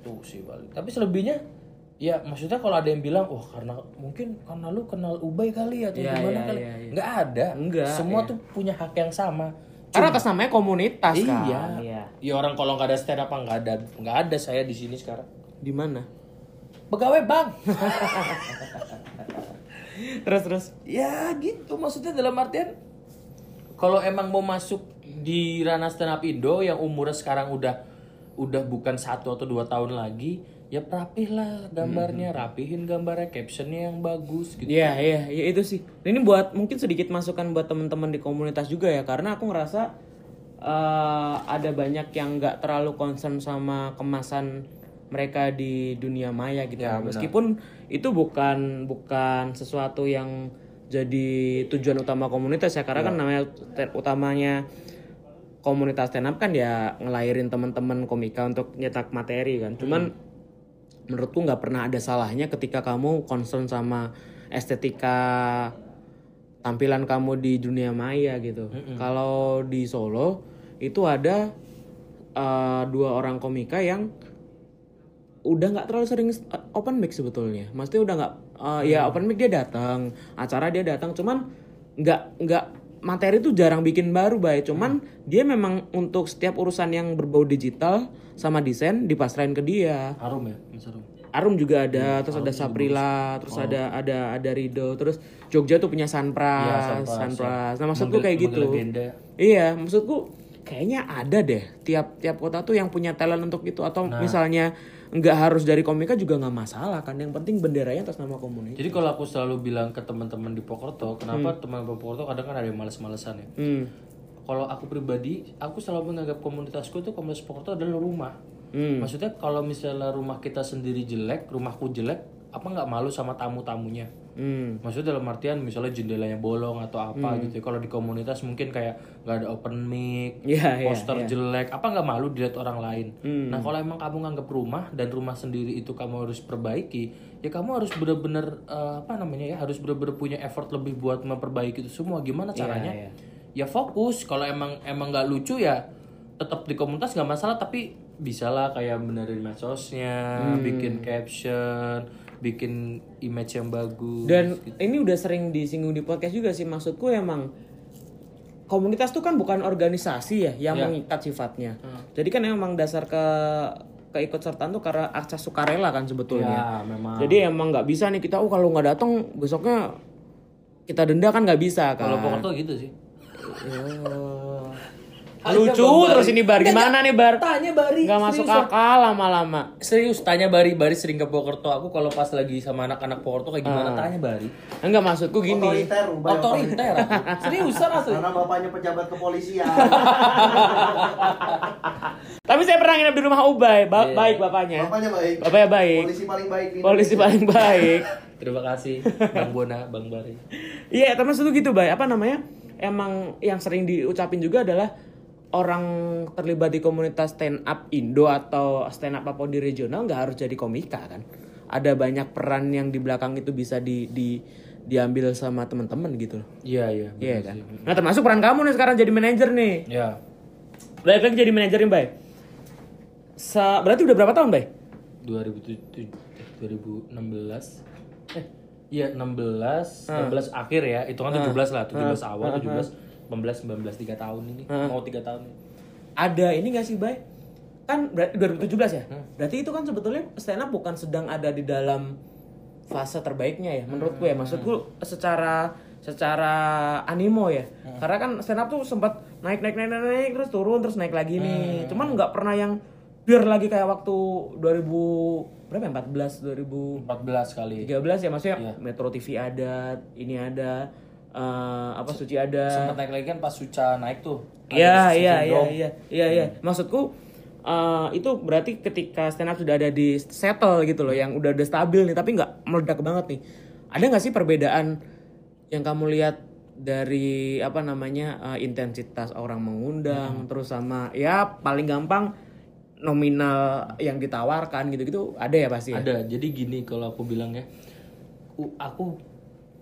Speaker 2: tuh sih balik tapi selebihnya ya maksudnya kalau ada yang bilang wah karena mungkin karena lu kenal Ubay kali atau
Speaker 1: Iya,
Speaker 2: gimana
Speaker 1: iya,
Speaker 2: kali
Speaker 1: iya, iya.
Speaker 2: nggak ada
Speaker 1: Enggak,
Speaker 2: semua
Speaker 1: iya.
Speaker 2: tuh punya hak yang sama
Speaker 1: Karena atas namanya komunitas kan.
Speaker 2: iya
Speaker 1: Iya.
Speaker 2: ya orang kalau nggak ada stand up nggak ada nggak ada saya di sini sekarang
Speaker 1: Di mana?
Speaker 2: pegawai bang
Speaker 1: Terus terus.
Speaker 2: ya gitu maksudnya dalam artian kalau emang mau masuk di ranah stand up Indo yang umurnya sekarang udah udah bukan satu atau dua tahun lagi ya rapih lah gambarnya rapihin gambarnya captionnya yang bagus gitu
Speaker 1: Iya iya iya itu sih. Ini buat mungkin sedikit masukan buat teman-teman di komunitas juga ya karena aku ngerasa eh, ada banyak yang nggak terlalu concern sama kemasan mereka di dunia maya gitu.
Speaker 2: Ya, benar.
Speaker 1: Meskipun itu bukan bukan sesuatu yang jadi tujuan utama komunitas ya karena kan namanya te- utamanya komunitas stand up kan ya ngelahirin teman-teman komika untuk nyetak materi kan. Cuman menurutku nggak pernah ada salahnya ketika kamu concern sama estetika tampilan kamu di dunia maya gitu. Kalau di Solo itu ada eh, dua orang komika yang udah nggak terlalu sering uh, open mic sebetulnya. Maksudnya udah nggak uh, ya open mic dia datang, acara dia datang, cuman nggak nggak materi tuh jarang bikin baru baik. Cuman dia memang untuk setiap urusan yang berbau digital sama desain dipasrahin ke dia.
Speaker 2: harum ya Mas harum
Speaker 1: Arum juga ada, terus ada Saprila, terus ada ada ada Rido, terus Jogja tuh punya Sunpras,
Speaker 2: Sunpras,
Speaker 1: Sunpras. Nah maksudku
Speaker 2: Manggil-
Speaker 1: kayak gitu.
Speaker 2: legenda.
Speaker 1: Iya, maksudku kayaknya ada deh tiap tiap kota tuh yang punya talent untuk itu atau misalnya nggak harus dari komika juga nggak masalah kan. Yang penting benderanya atas nama komunitas.
Speaker 2: Jadi kalau aku selalu bilang ke teman-teman di Pokerto, kenapa teman teman Pokerto kadang kan ada yang males-malesan ya.
Speaker 1: Hmm.
Speaker 2: Kalau aku pribadi, aku selalu menganggap komunitasku itu komunitas Pokerto adalah rumah.
Speaker 1: Hmm.
Speaker 2: Maksudnya kalau misalnya rumah kita sendiri jelek, rumahku jelek, apa nggak malu sama tamu-tamunya?
Speaker 1: Hmm.
Speaker 2: Maksudnya dalam artian misalnya jendelanya bolong atau apa gitu. ya. Kalau di komunitas mungkin kayak nggak ada open mic,
Speaker 1: Iya, iya,
Speaker 2: poster jelek, apa nggak malu dilihat orang lain.
Speaker 1: Hmm.
Speaker 2: Nah kalau emang kamu nganggap rumah dan rumah sendiri itu kamu harus perbaiki, ya kamu harus bener-bener eh, apa namanya ya, harus bener-bener punya effort lebih buat memperbaiki itu semua. Gimana caranya?
Speaker 1: iya.
Speaker 2: Ya fokus. Kalau emang emang nggak lucu ya tetap di komunitas nggak masalah, tapi bisalah kayak benerin medsosnya,
Speaker 1: Hmm.
Speaker 2: bikin caption, bikin image yang bagus.
Speaker 1: Dan ini udah sering disinggung di podcast juga sih maksudku emang komunitas tuh kan bukan organisasi ya yang mengikat sifatnya. Jadi kan emang dasar ke keikutsertaan tuh karena akses sukarela kan sebetulnya.
Speaker 2: Ya, memang.
Speaker 1: Jadi emang nggak bisa nih kita, oh kalau nggak datang besoknya kita denda kan nggak bisa kan.
Speaker 2: Kalau Pokerto gitu sih.
Speaker 1: Lucu terus ini bar gimana nih bar?
Speaker 2: Tanya Bari.
Speaker 1: Nggak masuk
Speaker 2: serius.
Speaker 1: akal lama-lama.
Speaker 2: Serius tanya Bari, Bari sering ke Pokerto. Aku kalau pas lagi sama anak-anak Pokerto kayak gimana tanya Bari.
Speaker 1: Enggak maksudku gini.
Speaker 3: Otoriter, Ubay,
Speaker 2: Otoriter. Seriusan asli.
Speaker 3: Karena bapaknya pejabat kepolisian.
Speaker 1: Tapi saya pernah nginep di rumah Ubay, Ba-
Speaker 2: Iya.
Speaker 1: baik bapaknya.
Speaker 3: bapaknya baik.
Speaker 1: Bapaknya baik.
Speaker 3: Polisi paling baik di
Speaker 1: Polisi paling baik.
Speaker 2: Terima kasih Bang Bona, Bang Bari.
Speaker 1: Iya, termasuk itu gitu, Bay. Apa namanya? Emang yang sering diucapin juga adalah orang terlibat di komunitas stand up Indo atau stand up apa di regional nggak harus jadi komika kan. Ada banyak peran yang di belakang itu bisa di, di diambil sama teman-teman gitu loh.
Speaker 2: Iya, iya.
Speaker 1: Iya kan.
Speaker 2: sih.
Speaker 1: Nah, termasuk peran kamu nih sekarang jadi manajer nih.
Speaker 2: Iya.
Speaker 1: Balik lagi jadi manajer nih, Bay. Sa berarti udah berapa tahun, Bay?
Speaker 2: 2007 eh, 2016 eh iya 16 16 akhir ya itu kan 17 lah 17 awal 17 18 19 3 tahun ini mau 3 tahun ini.
Speaker 1: ada ini gak sih Bay? Kan berarti 2017 ya? Berarti itu kan sebetulnya stand up bukan sedang ada di dalam fase terbaiknya ya menurutku ya. Maksudku secara secara animo ya. Karena kan stand up tuh sempat naik naik naik naik, naik, terus turun terus naik lagi nih. Cuman nggak pernah yang biar lagi kayak waktu 2000 berapa ya? 14 2000
Speaker 2: 14 kali
Speaker 1: 13 ya maksudnya Metro TV ada, ini ada eh, apa Suci ada.
Speaker 2: sempat naik lagi kan pas Suca naik tuh
Speaker 1: Iya iya iya
Speaker 2: syndrome.
Speaker 1: iya iya iya. Maksudku eh, itu berarti ketika stand up sudah ada di settle gitu loh, yang udah udah stabil nih, tapi nggak meledak banget nih. Ada nggak sih perbedaan yang kamu lihat dari apa namanya eh, intensitas orang mengundang, terus sama ya paling gampang nominal yang ditawarkan gitu-gitu ada ya pasti. Ya?
Speaker 2: ada jadi gini kalau aku bilang ya aku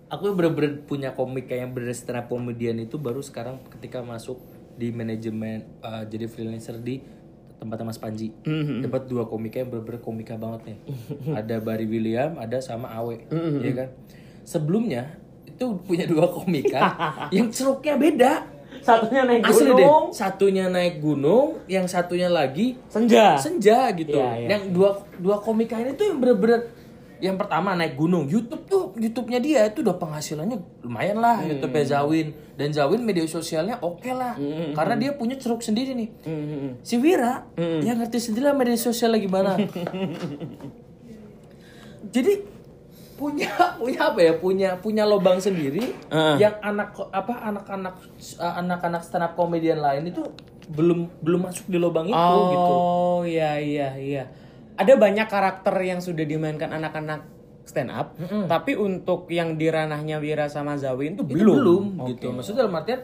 Speaker 2: aku bener-bener punya komik kayak yang bener stand up comedian itu baru sekarang ketika masuk di manajemen uh, jadi freelancer di tempatnya Mas Panji. Dapat dua komika yang bener-bener komika banget nih. Ada Barry William ada sama Awe. Ya kan? Sebelumnya itu punya dua komika yang ceruknya beda.
Speaker 1: Satunya naik
Speaker 2: asli deh.
Speaker 1: gunung,
Speaker 2: satunya naik gunung yang satunya lagi
Speaker 1: senja.
Speaker 2: senja gitu.
Speaker 1: Iya, iya.
Speaker 2: Yang dua dua komika ini tuh yang bener-bener yang pertama naik gunung. YouTube tuh YouTube-nya dia itu udah penghasilannya lumayan lah
Speaker 1: Hmm.
Speaker 2: YouTube-nya Zawin dan Zawin media sosialnya oke lah.
Speaker 1: Hmm,
Speaker 2: Karena dia punya ceruk sendiri nih. Si Wira
Speaker 1: Hmm.
Speaker 2: yang ngerti sendiri lah media sosialnya gimana. Jadi punya punya apa ya punya punya lobang sendiri
Speaker 1: Heeh.
Speaker 2: yang anak apa anak-anak anak-anak stand up komedian lain itu belum belum masuk di lobang itu gitu.
Speaker 1: Oh iya iya iya. Ada banyak karakter yang sudah dimainkan anak-anak stand up, tapi untuk yang di ranahnya Wira sama Zawin itu
Speaker 2: itu
Speaker 1: belum.
Speaker 2: belum gitu. Maksudnya dalam artian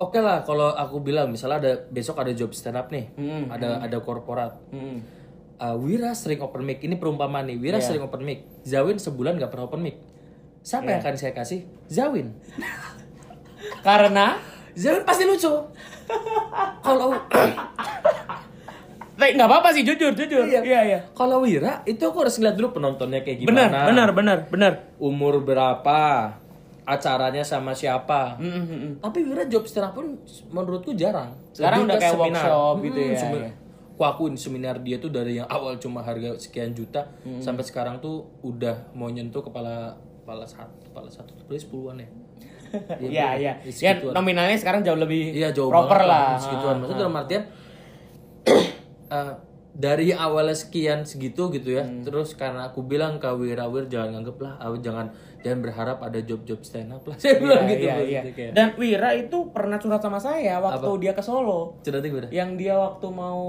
Speaker 2: oke lah kalau aku bilang misalnya ada besok ada job stand up nih ada ada korporat.
Speaker 1: Mm.
Speaker 2: Uh, Wira sering open mic. Ini perumpamaan nih Wira sering open mic. Zawin sebulan nggak pernah open mic. Siapa yang akan saya kasih? Zawin.
Speaker 1: Karena
Speaker 2: Zawin pasti lucu. Kalau
Speaker 1: Eh, nggak apa-apa sih jujur jujur. Iya iya.
Speaker 2: kalau Wira itu aku harus ngeliat dulu penontonnya kayak
Speaker 1: Benar
Speaker 2: gimana
Speaker 1: benar benar benar.
Speaker 2: umur berapa acaranya sama siapa tapi Wira job up pun menurutku jarang
Speaker 1: Sekarang
Speaker 2: Lebih
Speaker 1: udah kayak
Speaker 2: seminar.
Speaker 1: workshop gitu
Speaker 2: Hmm,
Speaker 1: ya,
Speaker 2: semi-
Speaker 1: ya.
Speaker 2: Aku akuin seminar dia tuh dari yang awal cuma harga sekian juta sampai sekarang tuh udah mau nyentuh kepala kepala satu kepala satu berarti sepuluhan ya
Speaker 1: Iya iya.
Speaker 2: Ya,
Speaker 1: Ya nominalnya sekarang jauh lebih
Speaker 2: Iya jauh
Speaker 1: proper
Speaker 2: banget
Speaker 1: lah.
Speaker 2: segituan. Maksudnya dalam artian eh, dari awalnya sekian segitu gitu ya.
Speaker 1: Hmm.
Speaker 2: Terus karena aku bilang ke Wirawir jangan nganggep lah, ah, jangan jangan berharap ada job-job stand up lah. Saya bilang gitu.
Speaker 1: Iya, iya.
Speaker 2: kayak.
Speaker 1: Dan Wira itu pernah curhat sama saya waktu dia ke Solo.
Speaker 2: Cerita gue
Speaker 1: yang dia waktu mau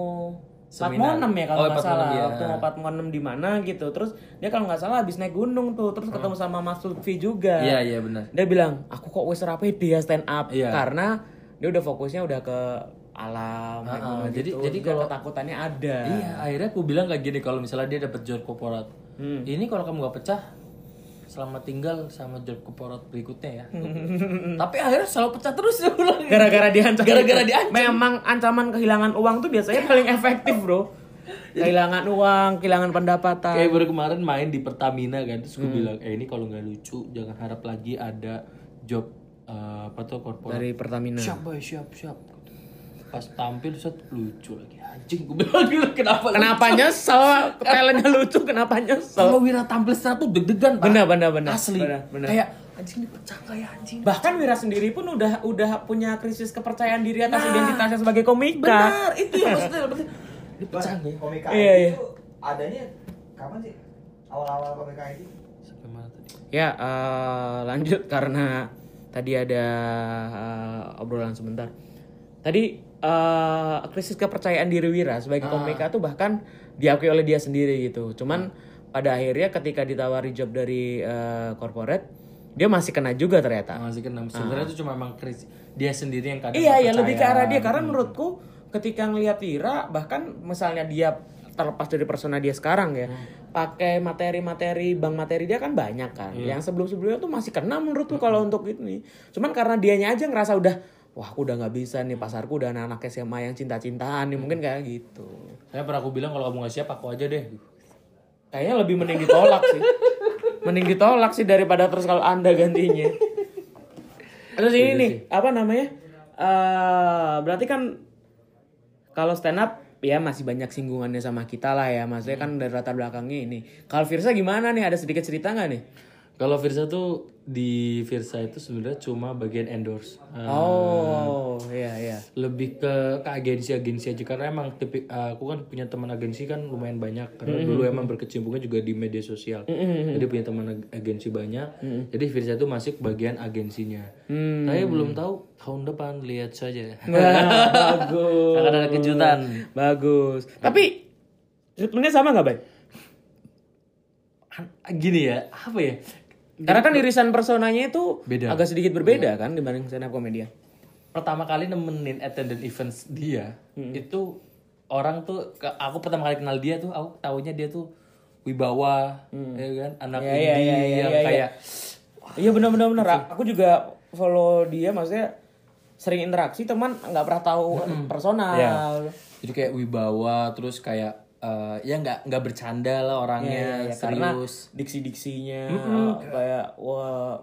Speaker 2: Seminar.
Speaker 1: Patmo 6 ya kalau
Speaker 2: Oh,
Speaker 1: nggak
Speaker 2: Patmo
Speaker 1: salah
Speaker 2: 6, ya.
Speaker 1: waktu mau Patmo 6 di mana gitu terus dia kalau nggak salah habis naik gunung tuh terus ketemu sama Mas Lutfi juga
Speaker 2: Iya iya benar.
Speaker 1: dia bilang aku kok wes rapi dia stand up
Speaker 2: Iya.
Speaker 1: karena dia udah fokusnya udah ke alam
Speaker 2: Ah,
Speaker 1: gunung
Speaker 2: jadi-
Speaker 1: gitu.
Speaker 2: jadi kalau-
Speaker 1: ketakutannya ada
Speaker 2: Iya, akhirnya aku bilang kayak gini kalau misalnya dia dapat job korporat.
Speaker 1: Hmm.
Speaker 2: Ini kalau kamu gak pecah selamat tinggal sama job korporat berikutnya ya. Tapi akhirnya selalu pecah terus
Speaker 1: gara-gara diancam
Speaker 2: Gara-gara diancam.
Speaker 1: memang ancaman kehilangan uang tuh biasanya paling efektif bro kehilangan uang kehilangan pendapatan
Speaker 2: Kayak baru kemarin main di Pertamina kan terus
Speaker 1: Hmm.
Speaker 2: gue bilang eh ini kalau nggak lucu jangan harap lagi ada job eh, apa tuh korporat.
Speaker 1: dari Pertamina
Speaker 2: Siap boy siap siap. Pas tampil set lucu lagi. anjing gue bilang gitu kenapa
Speaker 1: Kenapa nyesel? Talentnya lucu, kenapa nyesel?
Speaker 2: kalau Wira tampil secara tuh deg-degan Pak.
Speaker 1: Benar, benar, benar.
Speaker 2: asli
Speaker 1: Benar, benar.
Speaker 2: kayak anjing ini pecah kayak anjing
Speaker 1: Bahkan Wira sendiri pun udah udah punya krisis kepercayaan diri atas
Speaker 2: Nah.
Speaker 1: identitasnya sebagai komika.
Speaker 2: benar itu yang maksudnya ini pecah ya?
Speaker 3: Komika
Speaker 1: Iya, iya.
Speaker 3: itu adanya kapan sih? Awal-awal komika ID?
Speaker 2: sampai mana tadi
Speaker 1: Ya, eh, lanjut karena tadi ada eh, obrolan sebentar. Tadi eh, krisis kepercayaan diri Wira sebagai komika tuh bahkan diakui oleh dia sendiri gitu. Cuman pada akhirnya ketika ditawari job dari eh, corporate, dia masih kena juga ternyata.
Speaker 2: masih kena. Sebenarnya itu cuma emang krisis dia sendiri yang kadang
Speaker 1: Iya, iya lebih ke arah dia. Karena menurutku ketika ngelihat Wira bahkan misalnya dia terlepas dari persona dia sekarang ya, pakai materi-materi bang materi dia kan banyak kan. Yang sebelum-sebelumnya tuh masih kena menurutku kalau untuk ini. Cuman karena dianya aja ngerasa udah wah aku udah nggak bisa nih pasarku udah anak-anak SMA yang cinta-cintaan nih mungkin kayak gitu.
Speaker 2: saya pernah aku bilang kalau kamu nggak siap aku aja deh
Speaker 1: Kayaknya lebih mending ditolak sih. Mending ditolak sih daripada terus kalau Anda gantinya. Terus ini nih, apa namanya? eh berarti kan kalau stand up ya masih banyak singgungannya sama kita lah ya. Maksudnya kan dari latar belakangnya ini. Kalau Firsa gimana nih? Ada sedikit cerita nggak nih?
Speaker 2: Kalau Virsa tuh di Virsa itu sebenarnya cuma bagian endorse.
Speaker 1: Oh, iya iya.
Speaker 2: lebih ke ke agensi-agensi aja. Karena emang tipi, aku kan punya teman agensi kan lumayan banyak. Karena dulu emang berkecimpungnya juga di media sosial. Jadi punya teman ag- agensi banyak. Jadi Virsa itu masuk bagian agensinya. Saya belum tahu tahun depan lihat saja.
Speaker 1: Bagus.
Speaker 2: akan ada kejutan.
Speaker 1: Bagus. Tapi treatmentnya sama nggak, Bay?
Speaker 2: gini ya apa ya
Speaker 1: Karena kan irisan personanya itu
Speaker 2: Beda.
Speaker 1: agak sedikit berbeda kan dibanding stand up komedian.
Speaker 2: pertama kali nemenin attendant events dia
Speaker 1: Hmm.
Speaker 2: itu orang tuh aku pertama kali kenal dia tuh aku tahunya dia tuh wibawa ya kan anak
Speaker 1: Hmm. Iya,
Speaker 2: indie
Speaker 1: iya, iya, iya,
Speaker 2: yang
Speaker 1: iya,
Speaker 2: kayak
Speaker 1: Iya benar benar benar. Aku juga follow dia maksudnya sering interaksi teman nggak pernah tahu personal.
Speaker 2: Iya. jadi kayak wibawa terus kayak eh, ya nggak nggak bercanda lah orangnya
Speaker 1: Iya, iya, karena
Speaker 2: serius
Speaker 1: diksi-diksinya kayak wah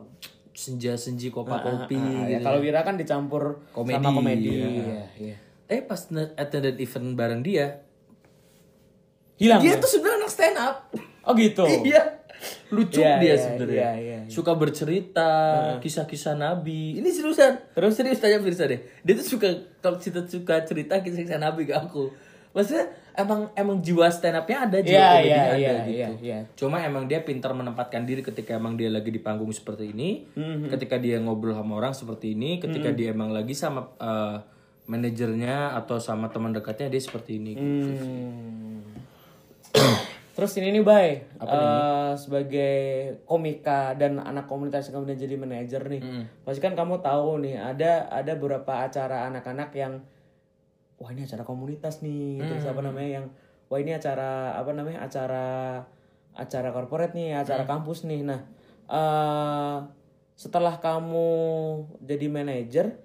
Speaker 2: senja senji kopi kopi
Speaker 1: ah, ya,
Speaker 2: gitu.
Speaker 1: kalau Wira kan dicampur
Speaker 2: Komedi,
Speaker 1: sama komedi.
Speaker 2: ya.
Speaker 1: Iya, iya.
Speaker 2: eh pas attendant event bareng dia
Speaker 1: Hilang.
Speaker 2: dia
Speaker 1: ya?
Speaker 2: tuh sebenarnya anak stand up
Speaker 1: Oh gitu.
Speaker 2: iya lucu
Speaker 1: Iya,
Speaker 2: dia
Speaker 1: iya,
Speaker 2: sebenarnya
Speaker 1: iya, iya, iya.
Speaker 2: suka bercerita kisah-kisah nabi ini seriusan terus serius tanya Firsa deh dia tuh suka kalau kita suka cerita kisah-kisah nabi ke aku maksudnya emang emang jiwa stand upnya ada jiwa
Speaker 1: Iya,
Speaker 2: komedinya
Speaker 1: iya,
Speaker 2: ada
Speaker 1: iya,
Speaker 2: gitu
Speaker 1: iya, iya.
Speaker 2: cuma emang dia pintar menempatkan diri ketika emang dia lagi di panggung seperti ini
Speaker 1: Mhm.
Speaker 2: ketika dia ngobrol sama orang seperti ini ketika dia emang lagi sama eh, manajernya atau sama teman dekatnya dia seperti ini
Speaker 1: Hmm. Terus ini nih Bay, Eh, sebagai komika dan anak komunitas yang kemudian jadi manajer nih, pasti kan kamu tahu nih ada ada beberapa acara anak-anak yang wah ini acara komunitas nih, terus apa namanya yang wah ini acara apa namanya acara acara corporate nih, acara kampus nih. Nah, eh setelah kamu jadi manajer,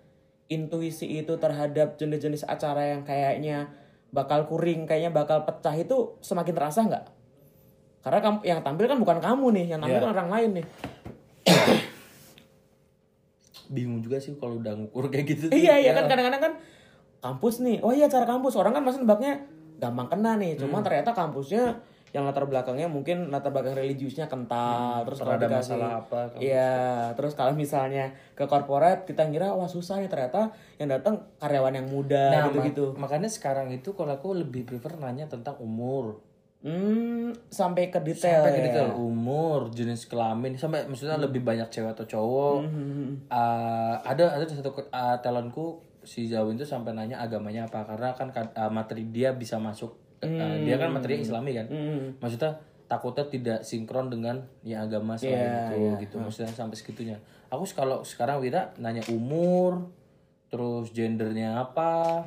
Speaker 1: intuisi itu terhadap jenis-jenis acara yang kayaknya bakal kuring, kayaknya bakal pecah itu semakin terasa nggak? Karena kamu yang tampil kan bukan kamu nih, yang tampil kan orang lain nih.
Speaker 2: bingung juga sih kalau udah ngukur kayak gitu
Speaker 1: iya iya kan kadang-kadang kan kampus nih, oh iya acara kampus orang kan masih nebaknya gampang kena nih, cuma ternyata kampusnya yang latar belakangnya mungkin latar belakang religiusnya kental, terus kalau
Speaker 2: ada masalah apa.
Speaker 1: Iya, terus kalau misalnya ke corporate kita ngira wah susah nih ternyata yang datang karyawan yang muda
Speaker 2: Nah,
Speaker 1: gitu-gitu.
Speaker 2: ma- makanya sekarang itu kalau aku lebih prefer nanya tentang umur.
Speaker 1: Hmm, sampai ke detail.
Speaker 2: Sampai ke
Speaker 1: ya.
Speaker 2: detail umur, jenis kelamin, sampai maksudnya lebih banyak cewek atau cowok. Uh, ada ada satu uh, talentku si Zawin itu sampai nanya agamanya apa karena kan uh, materi dia bisa masuk uh, dia kan materi Islami kan. Maksudnya takutnya tidak sinkron dengan ya agama selain
Speaker 1: Iya,
Speaker 2: itu gitu. Maksudnya sampai segitunya. Aku kalau sekarang Wira nanya umur, terus gendernya apa,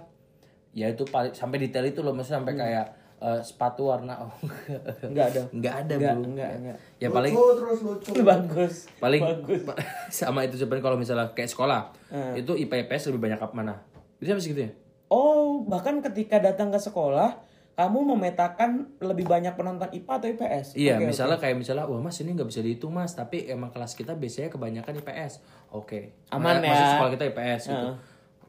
Speaker 2: ya itu sampai detail itu loh maksudnya sampai kayak eh, sepatu warna oh
Speaker 1: Enggak ada.
Speaker 2: nggak ada
Speaker 1: Enggak,
Speaker 2: bro
Speaker 1: enggak, enggak.
Speaker 2: ya paling
Speaker 3: Lucu terus lucu.
Speaker 1: Bagus.
Speaker 2: paling
Speaker 1: Bagus.
Speaker 2: sama itu sebenarnya kalau misalnya kayak sekolah itu IPA IPS lebih banyak apa mana itu sampai segitu ya
Speaker 1: Oh, bahkan ketika datang ke sekolah, kamu memetakan lebih banyak penonton IPA atau IPS?
Speaker 2: Iya,
Speaker 1: Oke,
Speaker 2: misalnya kayak misalnya, wah mas ini nggak bisa dihitung mas, tapi emang kelas kita biasanya kebanyakan IPS. Oke.
Speaker 1: Aman
Speaker 2: Nah,
Speaker 1: ya.
Speaker 2: Maksud sekolah kita IPS gitu.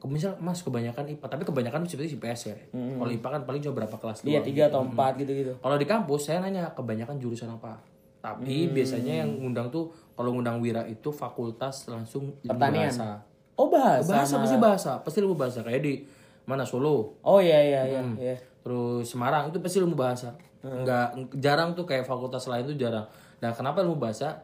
Speaker 2: Misal mas kebanyakan IPA tapi kebanyakan sebenarnya IPS ya kalau IPA kan paling cuma berapa kelas
Speaker 1: Iya
Speaker 2: doang.
Speaker 1: tiga atau empat gitu-gitu.
Speaker 2: kalau di kampus saya nanya kebanyakan jurusan apa tapi biasanya yang ngundang tuh kalau ngundang Wira itu fakultas langsung
Speaker 1: Pertanian.
Speaker 2: bahasa
Speaker 1: Oh bahasa.
Speaker 2: bahasa pasti bahasa pasti ilmu bahasa kayak di mana Solo
Speaker 1: Oh iya iya iya. iya.
Speaker 2: terus Semarang itu pasti ilmu bahasa nggak jarang tuh kayak fakultas lain tuh jarang nah kenapa ilmu bahasa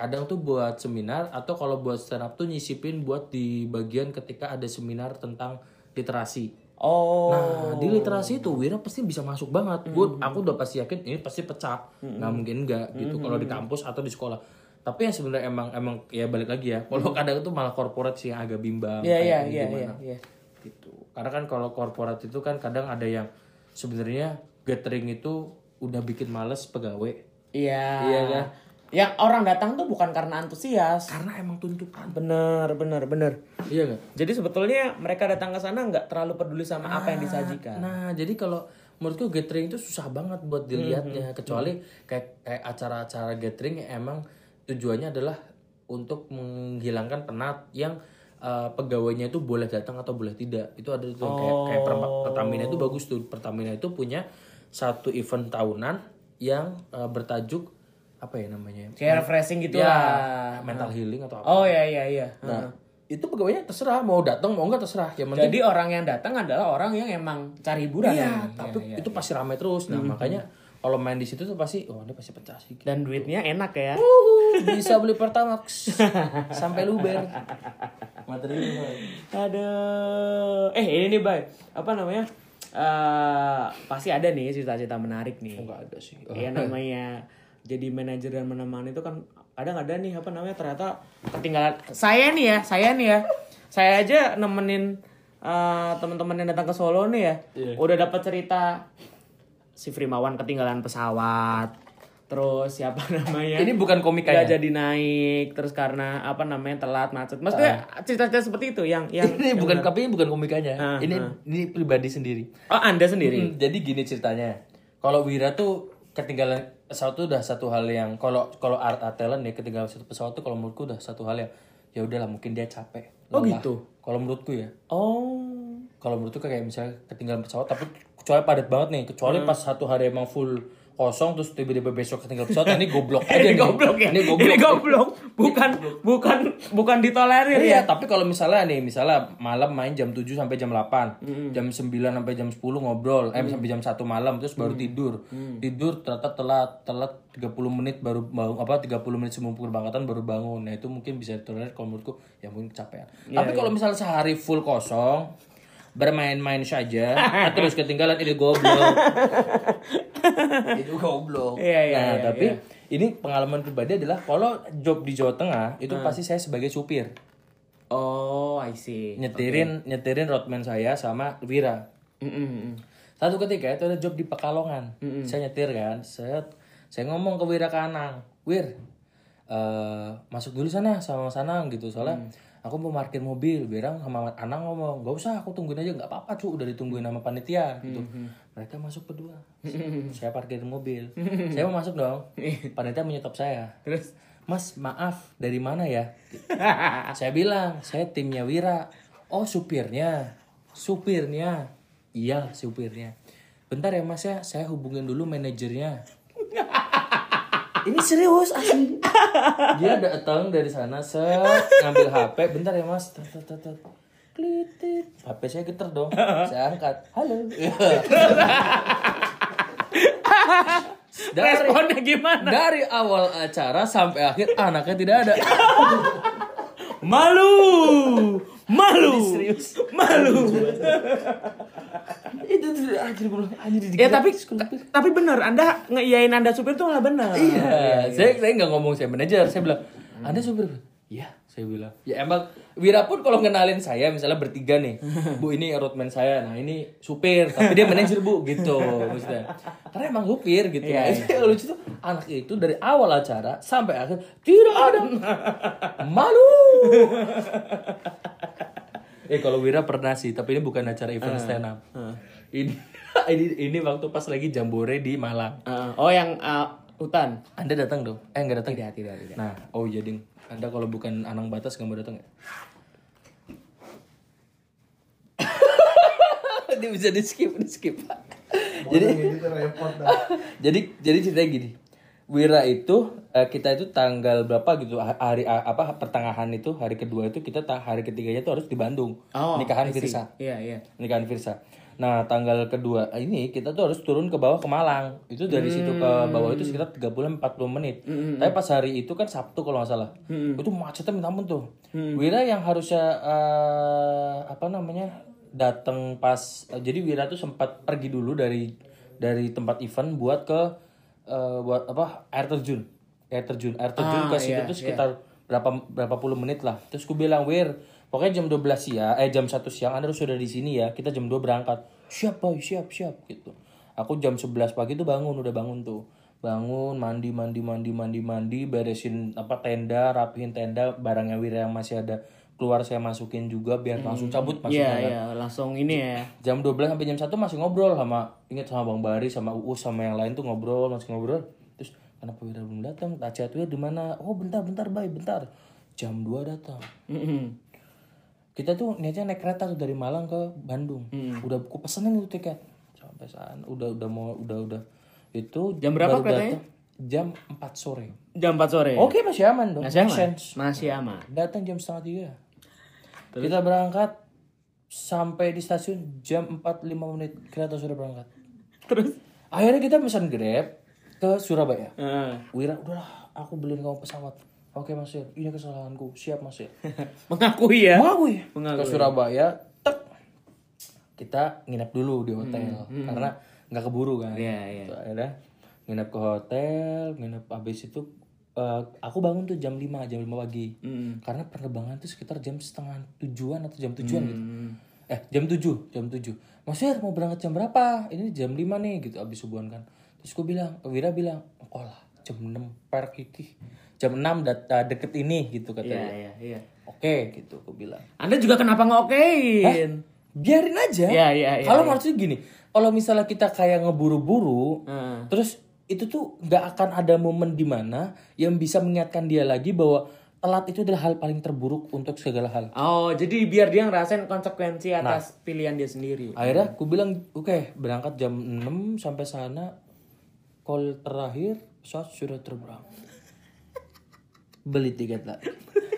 Speaker 2: kadang tuh buat seminar atau kalau buat stand up tuh nyisipin buat di bagian ketika ada seminar tentang literasi.
Speaker 1: Oh.
Speaker 2: nah di literasi itu Wira pasti bisa masuk banget. Gua- aku udah pasti yakin ini pasti pecah. Nggak mungkin enggak gitu. Kalau di kampus atau di sekolah. Tapi yang sebenarnya emang emang ya balik lagi ya. Kalau kadang tuh malah korporat sih yang agak bimbang
Speaker 1: Iya
Speaker 2: kayak
Speaker 1: iya
Speaker 2: gini
Speaker 1: iya
Speaker 2: gimana.
Speaker 1: iya. iya.
Speaker 2: gitu. Karena kan kalau korporat itu kan kadang ada yang sebenarnya gathering itu udah bikin males pegawai.
Speaker 1: Iya.
Speaker 2: Iya kan?
Speaker 1: Yang orang datang tuh bukan karena antusias.
Speaker 2: karena emang tuntutan.
Speaker 1: Bener bener bener.
Speaker 2: iya nggak?
Speaker 1: Jadi sebetulnya mereka datang ke sana nggak terlalu peduli sama apa yang disajikan.
Speaker 2: nah jadi kalau menurutku gathering itu susah banget buat dilihatnya. kecuali kayak kayak acara-acara gathering yang emang tujuannya adalah untuk menghilangkan penat yang uh, pegawainya itu boleh datang atau boleh tidak. Itu ada tuh kayak kayak Per- Pertamina itu bagus tuh. Pertamina itu punya satu event tahunan yang uh, bertajuk apa ya namanya
Speaker 1: Kayak refreshing gitu
Speaker 2: ya
Speaker 1: lah.
Speaker 2: mental healing atau apa
Speaker 1: Oh iya iya iya.
Speaker 2: nah itu pegawainya terserah mau datang mau nggak terserah yang penting
Speaker 1: Jadi orang yang datang adalah orang yang emang cari hiburan.
Speaker 2: Iya,
Speaker 1: ya?
Speaker 2: tapi itu pasti ramai terus. Nah, makanya kalau main di situ tuh pasti oh ini pasti pecah sih.
Speaker 1: Dan duitnya enak ya.
Speaker 2: Uhuh, bisa beli Pertamax sampai luber. Materi
Speaker 1: Aduh. Eh ini nih, Bay. Apa namanya? Eh pasti ada nih cerita-cerita menarik nih.
Speaker 2: enggak ada sih.
Speaker 1: Iya namanya jadi manajer dan menemani itu kan kadang ada nih apa namanya ternyata ketinggalan. Saya nih ya saya nih ya. Saya aja nemenin eh, teman-teman yang datang ke Solo nih ya. Udah dapat cerita si Frimawan ketinggalan pesawat. Terus siapa namanya?
Speaker 2: Ini bukan
Speaker 1: nggak
Speaker 2: komikanya.
Speaker 1: jadi naik. Terus karena apa namanya telat macet. Maksudnya cerita-cerita seperti itu yang yang
Speaker 2: ini bukan tapi ini bukan komikanya.
Speaker 1: Ah,
Speaker 2: ini ini pribadi sendiri.
Speaker 1: oh anda sendiri?
Speaker 2: Hmm, jadi gini ceritanya. Kalau Wira tuh ketinggalan pesawat tuh udah satu hal yang kalau kalau art art talent ya ketinggalan satu pesawat tuh kalau menurutku udah satu hal yang ya udahlah mungkin dia capek.
Speaker 1: Oh,
Speaker 2: Lelah.
Speaker 1: gitu?
Speaker 2: Kalau menurutku ya.
Speaker 1: oh
Speaker 2: kalau menurutku kayak misalnya ketinggalan pesawat tapi kecuali padat banget nih kecuali
Speaker 1: Hmm.
Speaker 2: pas satu hari emang full kosong terus tiba-tiba besok ketinggalan pesawat nah ini goblok aja
Speaker 1: ini goblok ya?
Speaker 2: Ini goblok,
Speaker 1: ini goblok. bukan bukan bukan ditolerir ya?
Speaker 2: Iya, tapi kalau misalnya nih, misalnya malam main jam 7 sampai jam 8, jam 9 sampai jam 10 ngobrol, eh sampai jam 1 malam terus baru tidur. Tidur ternyata telat, telat 30 menit baru bangun apa 30 menit sebelum keberangkatan baru bangun. Nah, itu mungkin bisa ditolerir kalau menurutku ya mungkin kecapean. tapi kalau misalnya sehari full kosong bermain-main saja terus ketinggalan ini goblok. Itu goblok.
Speaker 1: Iya, iya,
Speaker 2: nah
Speaker 1: iya,
Speaker 2: tapi ini pengalaman pribadi adalah kalau job di Jawa Tengah itu pasti saya sebagai supir.
Speaker 1: Oh I see.
Speaker 2: Nyetirin nyetirin roadman saya sama Wira.
Speaker 1: Mm-mm.
Speaker 2: satu ketika itu ada job di Pekalongan. Saya nyetir kan saya saya ngomong ke Wira Kanang Wir eh, masuk dulu sana sama sana gitu. Soalnya aku mau parkir mobil Wira sama Anang ngomong gak usah aku tungguin aja nggak apa-apa cu udah ditungguin sama panitia gitu mereka masuk berdua saya parkir mobil saya mau masuk dong panitia menyetop saya
Speaker 1: terus
Speaker 2: Mas, maaf, dari mana ya? saya bilang, saya timnya Wira. Oh, supirnya. Supirnya. Iya, supirnya. Bentar ya Mas ya, saya hubungin dulu manajernya. Ini serius asli. Dia datang dari sana, set, ngambil HP. Bentar ya Mas. Tet, tet, tet, tet. Klit, tit. HP saya geter dong. Saya angkat. Halo. dari,
Speaker 1: responnya gimana
Speaker 2: dari awal acara sampai akhir anaknya tidak ada.
Speaker 1: malu malu
Speaker 2: serius.
Speaker 1: malu
Speaker 2: gue bilang anjir
Speaker 1: ya tapi tapi benar anda ngeiyain anda supir tuh malah benar
Speaker 2: iya. Saya saya nggak ngomong saya manajer saya bilang anda supir iya saya bilang. Ya emang Wira pun kalau kenalin saya misalnya bertiga nih bu ini roadman saya nah ini supir tapi dia manajer bu gitu maksudnya. Karena emang supir gitu.
Speaker 1: Iya,
Speaker 2: Itu yang lucu tuh anak itu dari awal acara sampai akhir tidak ada malu. Eh kalau Wira pernah sih tapi ini bukan acara event stand up ini ini ini waktu pas lagi jambore di Malang
Speaker 1: Eh, oh yang eh, hutan
Speaker 2: anda datang dong? Eh nggak datang?
Speaker 1: tidak tidak tidak
Speaker 2: Nah, oh iya ding. Anda kalau bukan Anang Batas nggak mau datang ya? Dia bisa di skip, di skip.
Speaker 3: Jadi itu
Speaker 2: jadi jadi ceritanya gini. Wira itu eh, kita itu tanggal berapa gitu hari apa pertengahan itu hari kedua itu kita ta- hari ketiganya tuh harus di Bandung
Speaker 1: Oh,
Speaker 2: nikahan. Firsa
Speaker 1: Iya, iya.
Speaker 2: nikahan Firsa. Nah tanggal kedua ini kita tuh harus turun ke bawah ke Malang. Itu dari situ ke bawah itu sekitar 30-40 menit. Tapi pas hari itu kan Sabtu kalau nggak salah. Itu macetnya minta ampun tuh. Wira yang harusnya eh, apa namanya datang pas jadi Wira tuh sempat pergi dulu dari dari tempat event buat ke eh, buat apa air terjun air terjun air terjun
Speaker 1: Ah,
Speaker 2: ke situ
Speaker 1: iya,
Speaker 2: tuh sekitar berapa berapa puluh menit lah. Terus gue bilang wir pokoknya jam 12 siang eh jam 1 siang anda harus sudah di sini ya kita jam 2 berangkat. Siap boy siap siap gitu. Aku jam 11 pagi tuh bangun udah bangun tuh. Bangun mandi mandi mandi mandi mandi beresin apa tenda rapihin tenda barangnya Wira yang masih ada keluar saya masukin juga biar langsung cabut masuknya kan.
Speaker 1: iya, langsung ini ya.
Speaker 2: jam 12 sampai jam 1 masih ngobrol sama ingat sama Bang Bari sama Uus sama yang lain tuh ngobrol masih ngobrol terus kenapa Wira belum datang tak chat di mana? Oh bentar bentar bay bentar. Jam 2 datang.
Speaker 1: Mm-mm.
Speaker 2: kita tuh niatnya naik kereta tuh dari Malang ke Bandung. Udah aku pesenin itu tiket. Sampai sana udah udah mau udah udah. Itu
Speaker 1: Jam berapa keretanya?
Speaker 2: jam 4 sore.
Speaker 1: Jam 4 sore.
Speaker 2: oke masih aman dong.
Speaker 1: Masih aman.
Speaker 2: sense.
Speaker 1: Masih aman.
Speaker 2: datang jam setengah tiga. Kita berangkat sampai di stasiun jam 45 menit. Kereta sudah berangkat.
Speaker 1: Terus?
Speaker 2: Akhirnya kita pesan grab ke Surabaya?
Speaker 1: Heeh.
Speaker 2: Wira udahlah aku beliin kamu pesawat. Oke mas Ir, ini kesalahanku. Siap mas Ir.
Speaker 1: mengakui ya.
Speaker 2: mengakui.
Speaker 1: Mengakui.
Speaker 2: ke Surabaya tek. Kita nginep dulu di hotel karena nggak keburu kan.
Speaker 1: Hmm, Iya, iya.
Speaker 2: Terus akhirnya nginep ke hotel nginep habis itu eh, aku bangun tuh jam 5 jam 5 pagi.
Speaker 1: Hmm.
Speaker 2: karena penerbangan tuh sekitar jam setengah tujuan atau jam tujuan gitu. Eh jam 7 jam 7 Mas Ir mau berangkat jam berapa? Ini jam 5 nih gitu habis subuhan kan terus gue bilang Wira bilang oh lah jam 6 per kiki jam 6 dat- eh, deket ini gitu
Speaker 1: Iya,
Speaker 2: katanya
Speaker 1: iya, iya.
Speaker 2: oke gitu aku bilang
Speaker 1: Anda juga kenapa ngokein?
Speaker 2: biarin aja.
Speaker 1: Iya, iya, iya,
Speaker 2: Kalau
Speaker 1: iya.
Speaker 2: maksudnya gini, kalau misalnya kita kayak ngeburu-buru,
Speaker 1: Heeh.
Speaker 2: terus itu tuh nggak akan ada momen di mana yang bisa mengingatkan dia lagi bahwa telat itu adalah hal paling terburuk untuk segala hal.
Speaker 1: Oh, jadi biar dia ngerasain konsekuensi atas pilihan dia sendiri.
Speaker 2: Akhirnya aku bilang, oke berangkat jam 6 sampai sana, call terakhir pesawat sudah terbang. Beli tiket lah.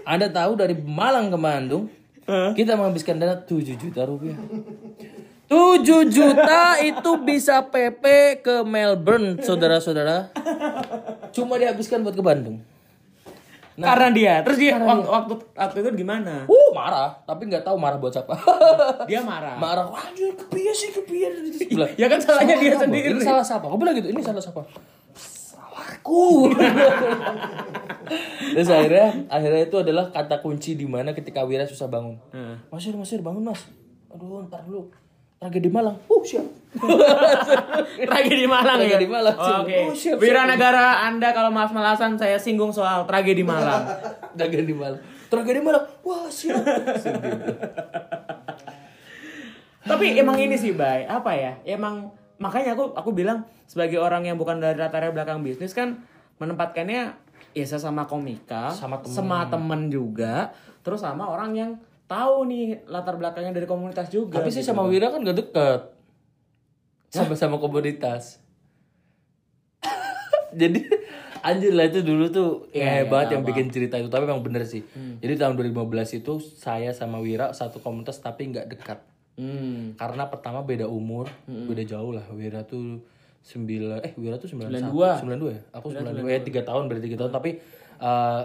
Speaker 2: Anda tahu dari Malang ke Bandung, kita menghabiskan dana 7 juta rupiah. 7 juta itu bisa PP ke Melbourne, saudara-saudara. Cuma dihabiskan buat ke Bandung.
Speaker 1: Karena dia. Terus dia waktu, waktu waktu itu gimana?
Speaker 2: Uh, marah, tapi nggak tahu marah buat siapa.
Speaker 1: Dia marah.
Speaker 2: marah, wah anjir kepiye sih kepiye
Speaker 1: Ya kan salahnya dia
Speaker 2: "Salah apa?
Speaker 1: sendiri."
Speaker 2: Ini salah siapa? Aku bilang gitu, ini salah siapa? Salahku. Terus akhirnya, akhirnya itu adalah kata kunci di mana ketika Wira susah bangun.
Speaker 1: Heeh.
Speaker 2: Masir, Masir, bangun mas. Aduh, ntar dulu. Tragedi Malang. Uh, siap.
Speaker 1: tragedi Malang ya.
Speaker 2: Tragedi Malang,
Speaker 1: Oh. Oke.
Speaker 2: Oh, siap,
Speaker 1: Wira negara Anda kalau maaf malasan saya singgung soal tragedi Malang.
Speaker 2: Tragedi Malang. Tragedi Malang. Wah, siap.
Speaker 1: Tapi emang ini sih, Bay. Apa ya? Emang makanya aku aku bilang sebagai orang yang bukan dari latar belakang bisnis kan menempatkannya ya sesama komika,
Speaker 2: Sama temen.
Speaker 1: sama temen juga, terus sama orang yang tahu nih latar belakangnya dari komunitas juga.
Speaker 2: Tapi sih
Speaker 1: gitu.
Speaker 2: sama Wira kan gak deket. Sama-sama komoditas. Jadi anjir lah itu dulu tuh ya, banget
Speaker 1: tahu,
Speaker 2: yang bikin cerita itu tapi memang bener sih.
Speaker 1: Hmm.
Speaker 2: Jadi tahun 2015 itu saya sama Wira satu komunitas tapi nggak dekat.
Speaker 1: Hmm.
Speaker 2: Karena pertama beda umur, beda jauh lah. Wira tuh sembilan eh Wira tuh sembilan
Speaker 1: 92.
Speaker 2: sembilan dua ya. Aku sembilan dua ya tiga tahun berarti tiga tahun tapi eh,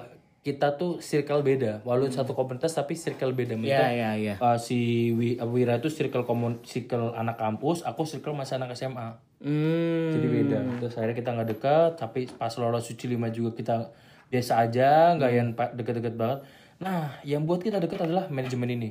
Speaker 2: kita tuh circle beda. Walaupun satu komunitas tapi circle beda.
Speaker 1: Iya,
Speaker 2: Maksudnya,
Speaker 1: iya, iya.
Speaker 2: Uh, si Wi- Wira itu circle komun circle anak kampus, aku circle masih anak SMA.
Speaker 1: Hmm.
Speaker 2: Jadi beda. Terus akhirnya kita nggak dekat, tapi pas lolos suci lima juga kita biasa aja, nggak yang pa- deket-deket banget. Nah, yang buat kita dekat adalah manajemen ini.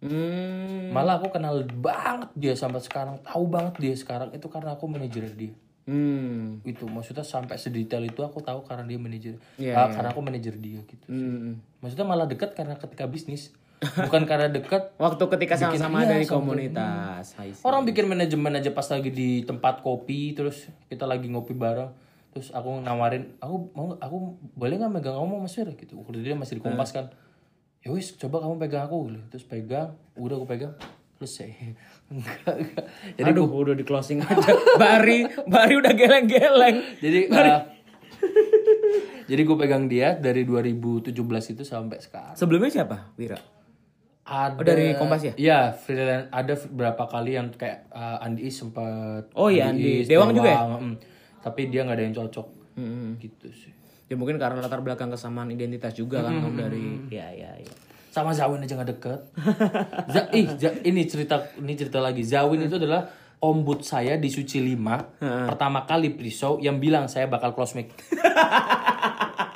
Speaker 1: Hmm.
Speaker 2: Malah aku kenal banget dia sampai sekarang, tahu banget dia sekarang itu karena aku manajer dia.
Speaker 1: Hmm.
Speaker 2: Itu maksudnya sampai sedetail itu aku tahu karena dia manajer.
Speaker 1: Iya,
Speaker 2: Ah, Karena aku manajer dia gitu.
Speaker 1: Hmm.
Speaker 2: Maksudnya malah dekat karena ketika bisnis, bukan karena dekat
Speaker 1: Waktu ketika sama-sama
Speaker 2: iya,
Speaker 1: dari komunitas. See.
Speaker 2: Orang bikin manajemen aja pas lagi di tempat kopi terus kita lagi ngopi bareng terus aku nawarin aku mau aku boleh nggak megang kamu mas Fir gitu waktu dia masih di kompas kan ya wis coba kamu pegang aku gitu. terus pegang udah aku pegang selesai enggak enggak jadi
Speaker 1: Aduh, udah di closing aja. Bari, Bari udah geleng-geleng.
Speaker 2: jadi uh, jadi gue pegang dia dari 2017 itu sampai sekarang
Speaker 1: Sebelumnya siapa? Wira.
Speaker 2: ada
Speaker 1: Oh, dari Kompas ya?
Speaker 2: Iya, freelance ada berapa kali yang kayak uh, Andi Is sempat
Speaker 1: Oh iya, Andi.
Speaker 2: Is,
Speaker 1: Dewang juga ya?
Speaker 2: mm. tapi dia nggak ada yang cocok gitu sih
Speaker 1: Ya mungkin karena latar belakang kesamaan identitas juga kan kamu dari ya ya ya.
Speaker 2: Sama Zawin aja nggak deket. Za, ih, Za- ini cerita ini cerita lagi. Zawin itu adalah ombud saya di Suci 5 pertama kali pre-show yang bilang saya bakal close mic.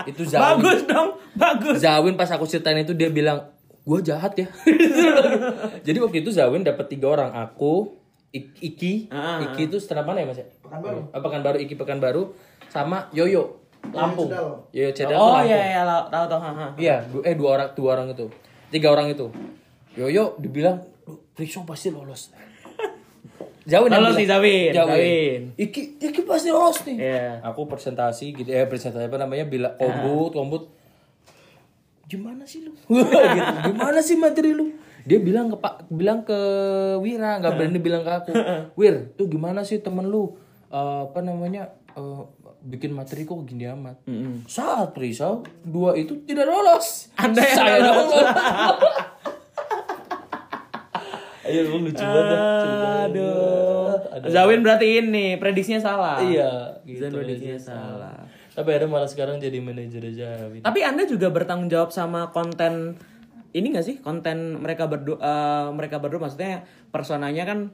Speaker 2: Itu Zawin.
Speaker 1: Bagus dong, bagus.
Speaker 2: Zawin pas aku ceritain itu dia bilang gue jahat ya. Jadi waktu itu Zawin dapat tiga orang aku Ik- Iki. Iki itu setelah mana ya mas ya?
Speaker 3: Pekanbaru.
Speaker 2: Ah, Pekanbaru Iki Pekanbaru sama Yoyo Lampung
Speaker 3: Cedal.
Speaker 2: Yoyo Cedal tuh
Speaker 1: Oh
Speaker 2: Lampung.
Speaker 1: iya iya la- tahu tahu. ha, ha.
Speaker 2: Iya, du- eh dua orang, dua orang itu, tiga orang itu. Yoyo dibilang, "Lu, Rikso pasti lolos. Zawin yang
Speaker 1: Lolos nih, Zawin, Zawin.
Speaker 2: Iki, Iki pasti lolos nih.
Speaker 1: Iya.
Speaker 2: Aku presentasi gitu, eh presentasi apa namanya, bilang kombut, kombut. Gimana sih lu? gitu. Gimana sih materi lu? Dia bilang ke Pak, bilang ke Wira, nggak berani bilang ke aku. Wir, tuh gimana sih temen lu? Eh, apa namanya? eh, bikin materi kok gini amat. Saat Risau dua itu tidak lolos.
Speaker 1: Anda yang
Speaker 2: Saya
Speaker 1: lolos.
Speaker 2: Ayo lu lucu banget.
Speaker 1: Aduh. Zawin berarti ini prediksinya salah.
Speaker 2: Iya, gitu.
Speaker 1: Zawin prediksinya salah.
Speaker 2: Tapi ada malah sekarang jadi manajer aja.
Speaker 1: Tapi Anda juga bertanggung jawab sama konten ini gak sih? Konten mereka berdua eh, mereka berdua maksudnya personanya kan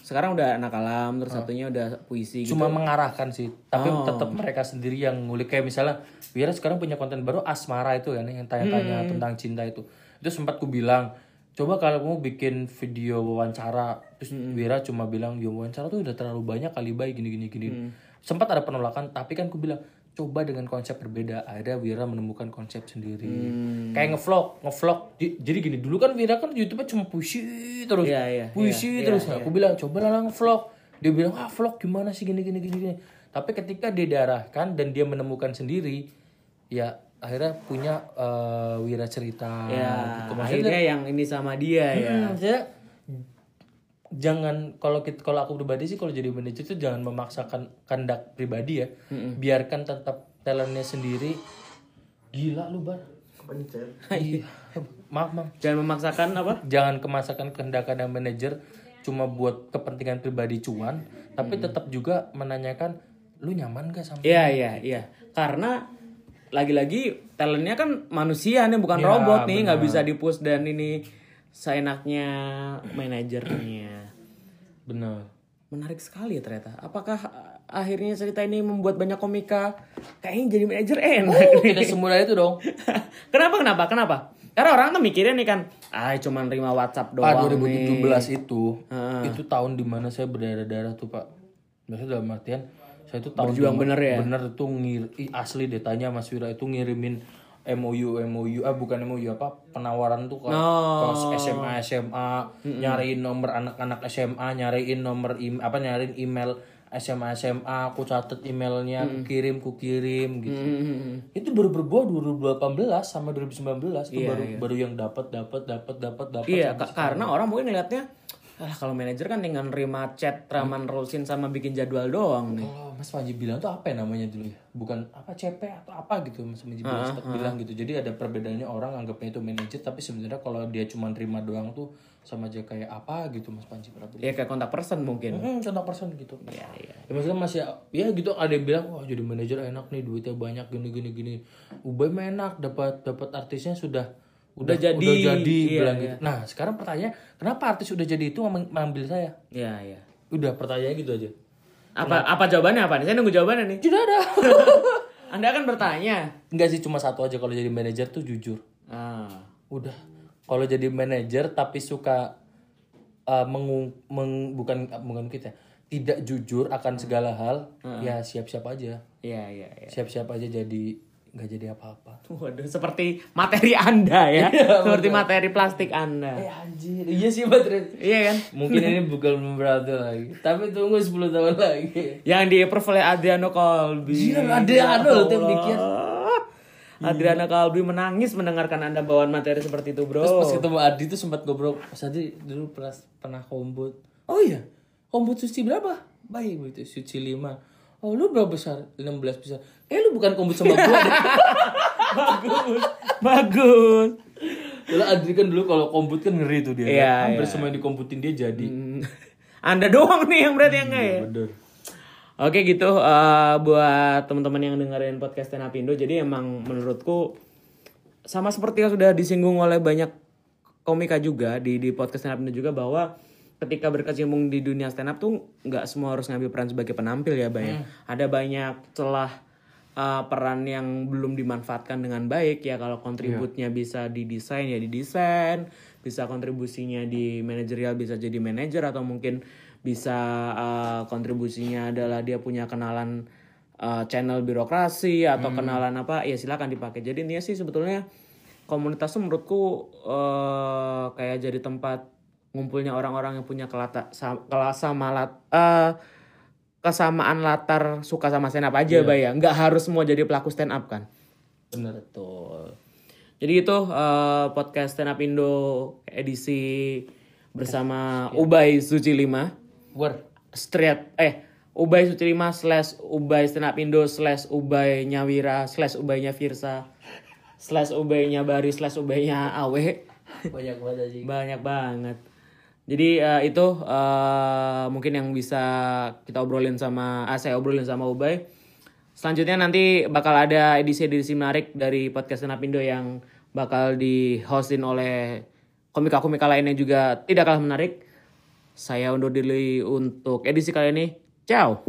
Speaker 1: sekarang udah anak alam, terus satunya udah puisi gitu.
Speaker 2: Cuma mengarahkan sih, tapi
Speaker 1: Oh.
Speaker 2: tetap mereka sendiri yang ngulik kayak misalnya Wira sekarang punya konten baru Asmara itu kan yang tanya-tanya
Speaker 1: Hmm.
Speaker 2: tentang cinta itu. Itu sempat ku bilang, coba kalau kamu bikin video wawancara, terus
Speaker 1: Hmm.
Speaker 2: Wira cuma bilang, "Ya wawancara tuh udah terlalu banyak kali baik gini gini gini."
Speaker 1: Hmm.
Speaker 2: Sempat ada penolakan, tapi kan ku bilang, coba dengan konsep berbeda. Akhirnya Wira menemukan konsep sendiri.
Speaker 1: Hmm.
Speaker 2: Kayak ngevlog, ngevlog. Di- Jadi gini, dulu kan Wira kan YouTube-nya cuma puisi terus.
Speaker 1: Iya, iya,
Speaker 2: puisi
Speaker 1: iya,
Speaker 2: terus.
Speaker 1: iya,
Speaker 2: Nah, aku bilang, coba lah vlog. Dia bilang, ah vlog gimana sih gini gini gini gini. Tapi ketika dia diarahkan dan dia menemukan sendiri, ya akhirnya punya eh, Wira cerita.
Speaker 1: Ya,
Speaker 2: gitu. Maksudnya,
Speaker 1: akhirnya yang ini sama dia ya.
Speaker 2: Hmm, maksudnya jangan kalau kita kalau aku pribadi sih kalau jadi manajer tuh jangan memaksakan kehendak pribadi ya biarkan tetap talentnya sendiri gila lu bar
Speaker 3: Kepencet.
Speaker 2: Iya. maaf maaf
Speaker 1: Jangan memaksakan apa?
Speaker 2: jangan kemasakan kehendak yang manajer cuma buat kepentingan pribadi cuan tapi tetap juga menanyakan lu nyaman gak sama
Speaker 1: Iya, iya, iya. Karena lagi-lagi talentnya kan manusia nih bukan
Speaker 2: Ya,
Speaker 1: robot nih, nggak bisa dipush dan ini seenaknya manajernya.
Speaker 2: Bener
Speaker 1: Menarik sekali ya ternyata. Apakah uh, akhirnya cerita ini membuat banyak komika kayaknya jadi manajer enak?
Speaker 2: tidak semudah itu dong
Speaker 1: kenapa kenapa kenapa? Karena orang tuh mikirnya nih kan, ah cuma nerima WhatsApp
Speaker 2: Pak
Speaker 1: doang
Speaker 2: 2017
Speaker 1: nih.
Speaker 2: itu itu tahun di mana saya berdarah-darah tuh Pak. Maksudnya dalam artian saya itu tahun
Speaker 1: Berjuang bener ya?
Speaker 2: Bener itu ngir asli deh tanya Mas Wira itu ngirimin MOU MOU ah bukan MOU apa penawaran tuh ke, ke SMA SMA nyariin nomor anak-anak SMA nyariin nomor im, apa nyariin email SMA SMA aku catet emailnya aku kirim ku kirim gitu. Itu baru berbuah 2018 sama 2019 itu baru baru yang dapat dapat dapat dapat dapat
Speaker 1: Iya, ka- karena orang mungkin ngeliatnya, ah kalau manajer kan tinggal nerima chat, raman rulesin sama bikin jadwal doang nih.
Speaker 2: Kalau Mas Panji bilang tuh apa ya namanya dulu ya? Bukan apa CP atau apa gitu Mas Panji bilang, sempat bilang gitu. Jadi ada perbedaannya orang anggapnya itu manajer tapi sebenarnya kalau dia cuma terima doang tuh sama aja kayak apa gitu Mas Panji pernah bilang.
Speaker 1: Ya kayak kontak person mungkin.
Speaker 2: Hmm, contoh person gitu.
Speaker 1: Iya, iya.
Speaker 2: Ya maksudnya masih ya gitu ada yang bilang wah jadi manajer enak nih duitnya banyak gini gini gini. Ubay mah enak dapat dapat artisnya sudah
Speaker 1: Udah jadi,
Speaker 2: udah jadi
Speaker 1: iya,
Speaker 2: bilang
Speaker 1: iya.
Speaker 2: gitu. Nah, sekarang pertanyaannya kenapa artis udah jadi itu ngambil saya?
Speaker 1: Iya, iya.
Speaker 2: Udah pertanyaannya gitu aja.
Speaker 1: Apa apa jawabannya apa nih? Saya nunggu jawabannya nih.
Speaker 2: Tidak ada.
Speaker 1: Anda akan bertanya.
Speaker 2: Enggak sih cuma satu aja kalau jadi manajer tuh jujur.
Speaker 1: Ah.
Speaker 2: Udah. Kalau jadi manajer tapi suka uh, mengung, meng- bukan bukan kita tidak jujur akan segala hal, ya siap-siap aja.
Speaker 1: Iya, iya, iya.
Speaker 2: Siap-siap aja jadi nggak jadi apa-apa.
Speaker 1: Waduh, seperti materi Anda ya. seperti materi plastik Anda.
Speaker 2: Eh anjir, iya sih baterai.
Speaker 1: Iya kan?
Speaker 2: Mungkin ini bukan berarti lagi. Tapi tunggu 10 tahun lagi.
Speaker 1: Yang di approve oleh Adriano Colby.
Speaker 2: Iya, Adriano loh yang bikin.
Speaker 1: Adriana Kalbi menangis mendengarkan anda bawaan materi seperti itu bro
Speaker 4: Terus pas ketemu Adi tuh sempat ngobrol, Mas Adi dulu pernah pernah kombut. Oh iya, kombut suci berapa? Baik begitu, suci 5. Oh lu berapa besar? 16 besar. Eh lu bukan kombut sama gua deh.
Speaker 1: bagus bagus
Speaker 4: Kalau Adri kan dulu kalau kombut kan ngeri tuh dia.
Speaker 1: Iya,
Speaker 4: Hampir
Speaker 1: iya.
Speaker 4: semua yang dikomputin dia jadi.
Speaker 1: anda doang nih yang berarti yang enggak ya
Speaker 4: Bener.
Speaker 1: Oke gitu eh, buat teman-teman yang dengerin podcast Stand Up Indo jadi emang menurutku sama seperti yang sudah disinggung oleh banyak komika juga di di podcast Stand Up Indo juga bahwa ketika berkecimpung di dunia stand up tuh nggak semua harus ngambil peran sebagai penampil ya banyak ada banyak celah eh, peran yang belum dimanfaatkan dengan baik ya. Kalau kontributnya bisa didesain ya didesain. Bisa kontribusinya di manajerial bisa jadi manajer atau mungkin bisa eh, kontribusinya adalah dia punya kenalan eh, channel birokrasi atau kenalan apa ya silakan dipakai. Jadi intinya sih sebetulnya komunitas tuh menurutku eh, kayak jadi tempat ngumpulnya orang-orang yang punya kelata sa- kelasa malat eh, kesamaan latar suka sama stand up aja Bay ya nggak harus semua jadi pelaku stand up kan
Speaker 4: Bener.
Speaker 1: Betul. Jadi itu eh, podcast Stand Up Indo edisi bersama Ubay Suci 5
Speaker 4: War.
Speaker 1: Street eh Ubay Suci 5 slash Ubay Stand Up Indo slash Ubay Nyawira slash Ubaynya Firsa slash Ubaynya Bari slash Ubaynya Awe
Speaker 2: Banyak banget aja.
Speaker 1: banyak banget. Jadi eh, itu eh, mungkin yang bisa kita obrolin sama ah, saya obrolin sama Ubay. Selanjutnya nanti bakal ada edisi-edisi menarik dari podcast Stand Up Indo yang bakal di hostin oleh komika-komika lainnya juga tidak kalah menarik. Saya undur diri untuk edisi kali ini. Ciao.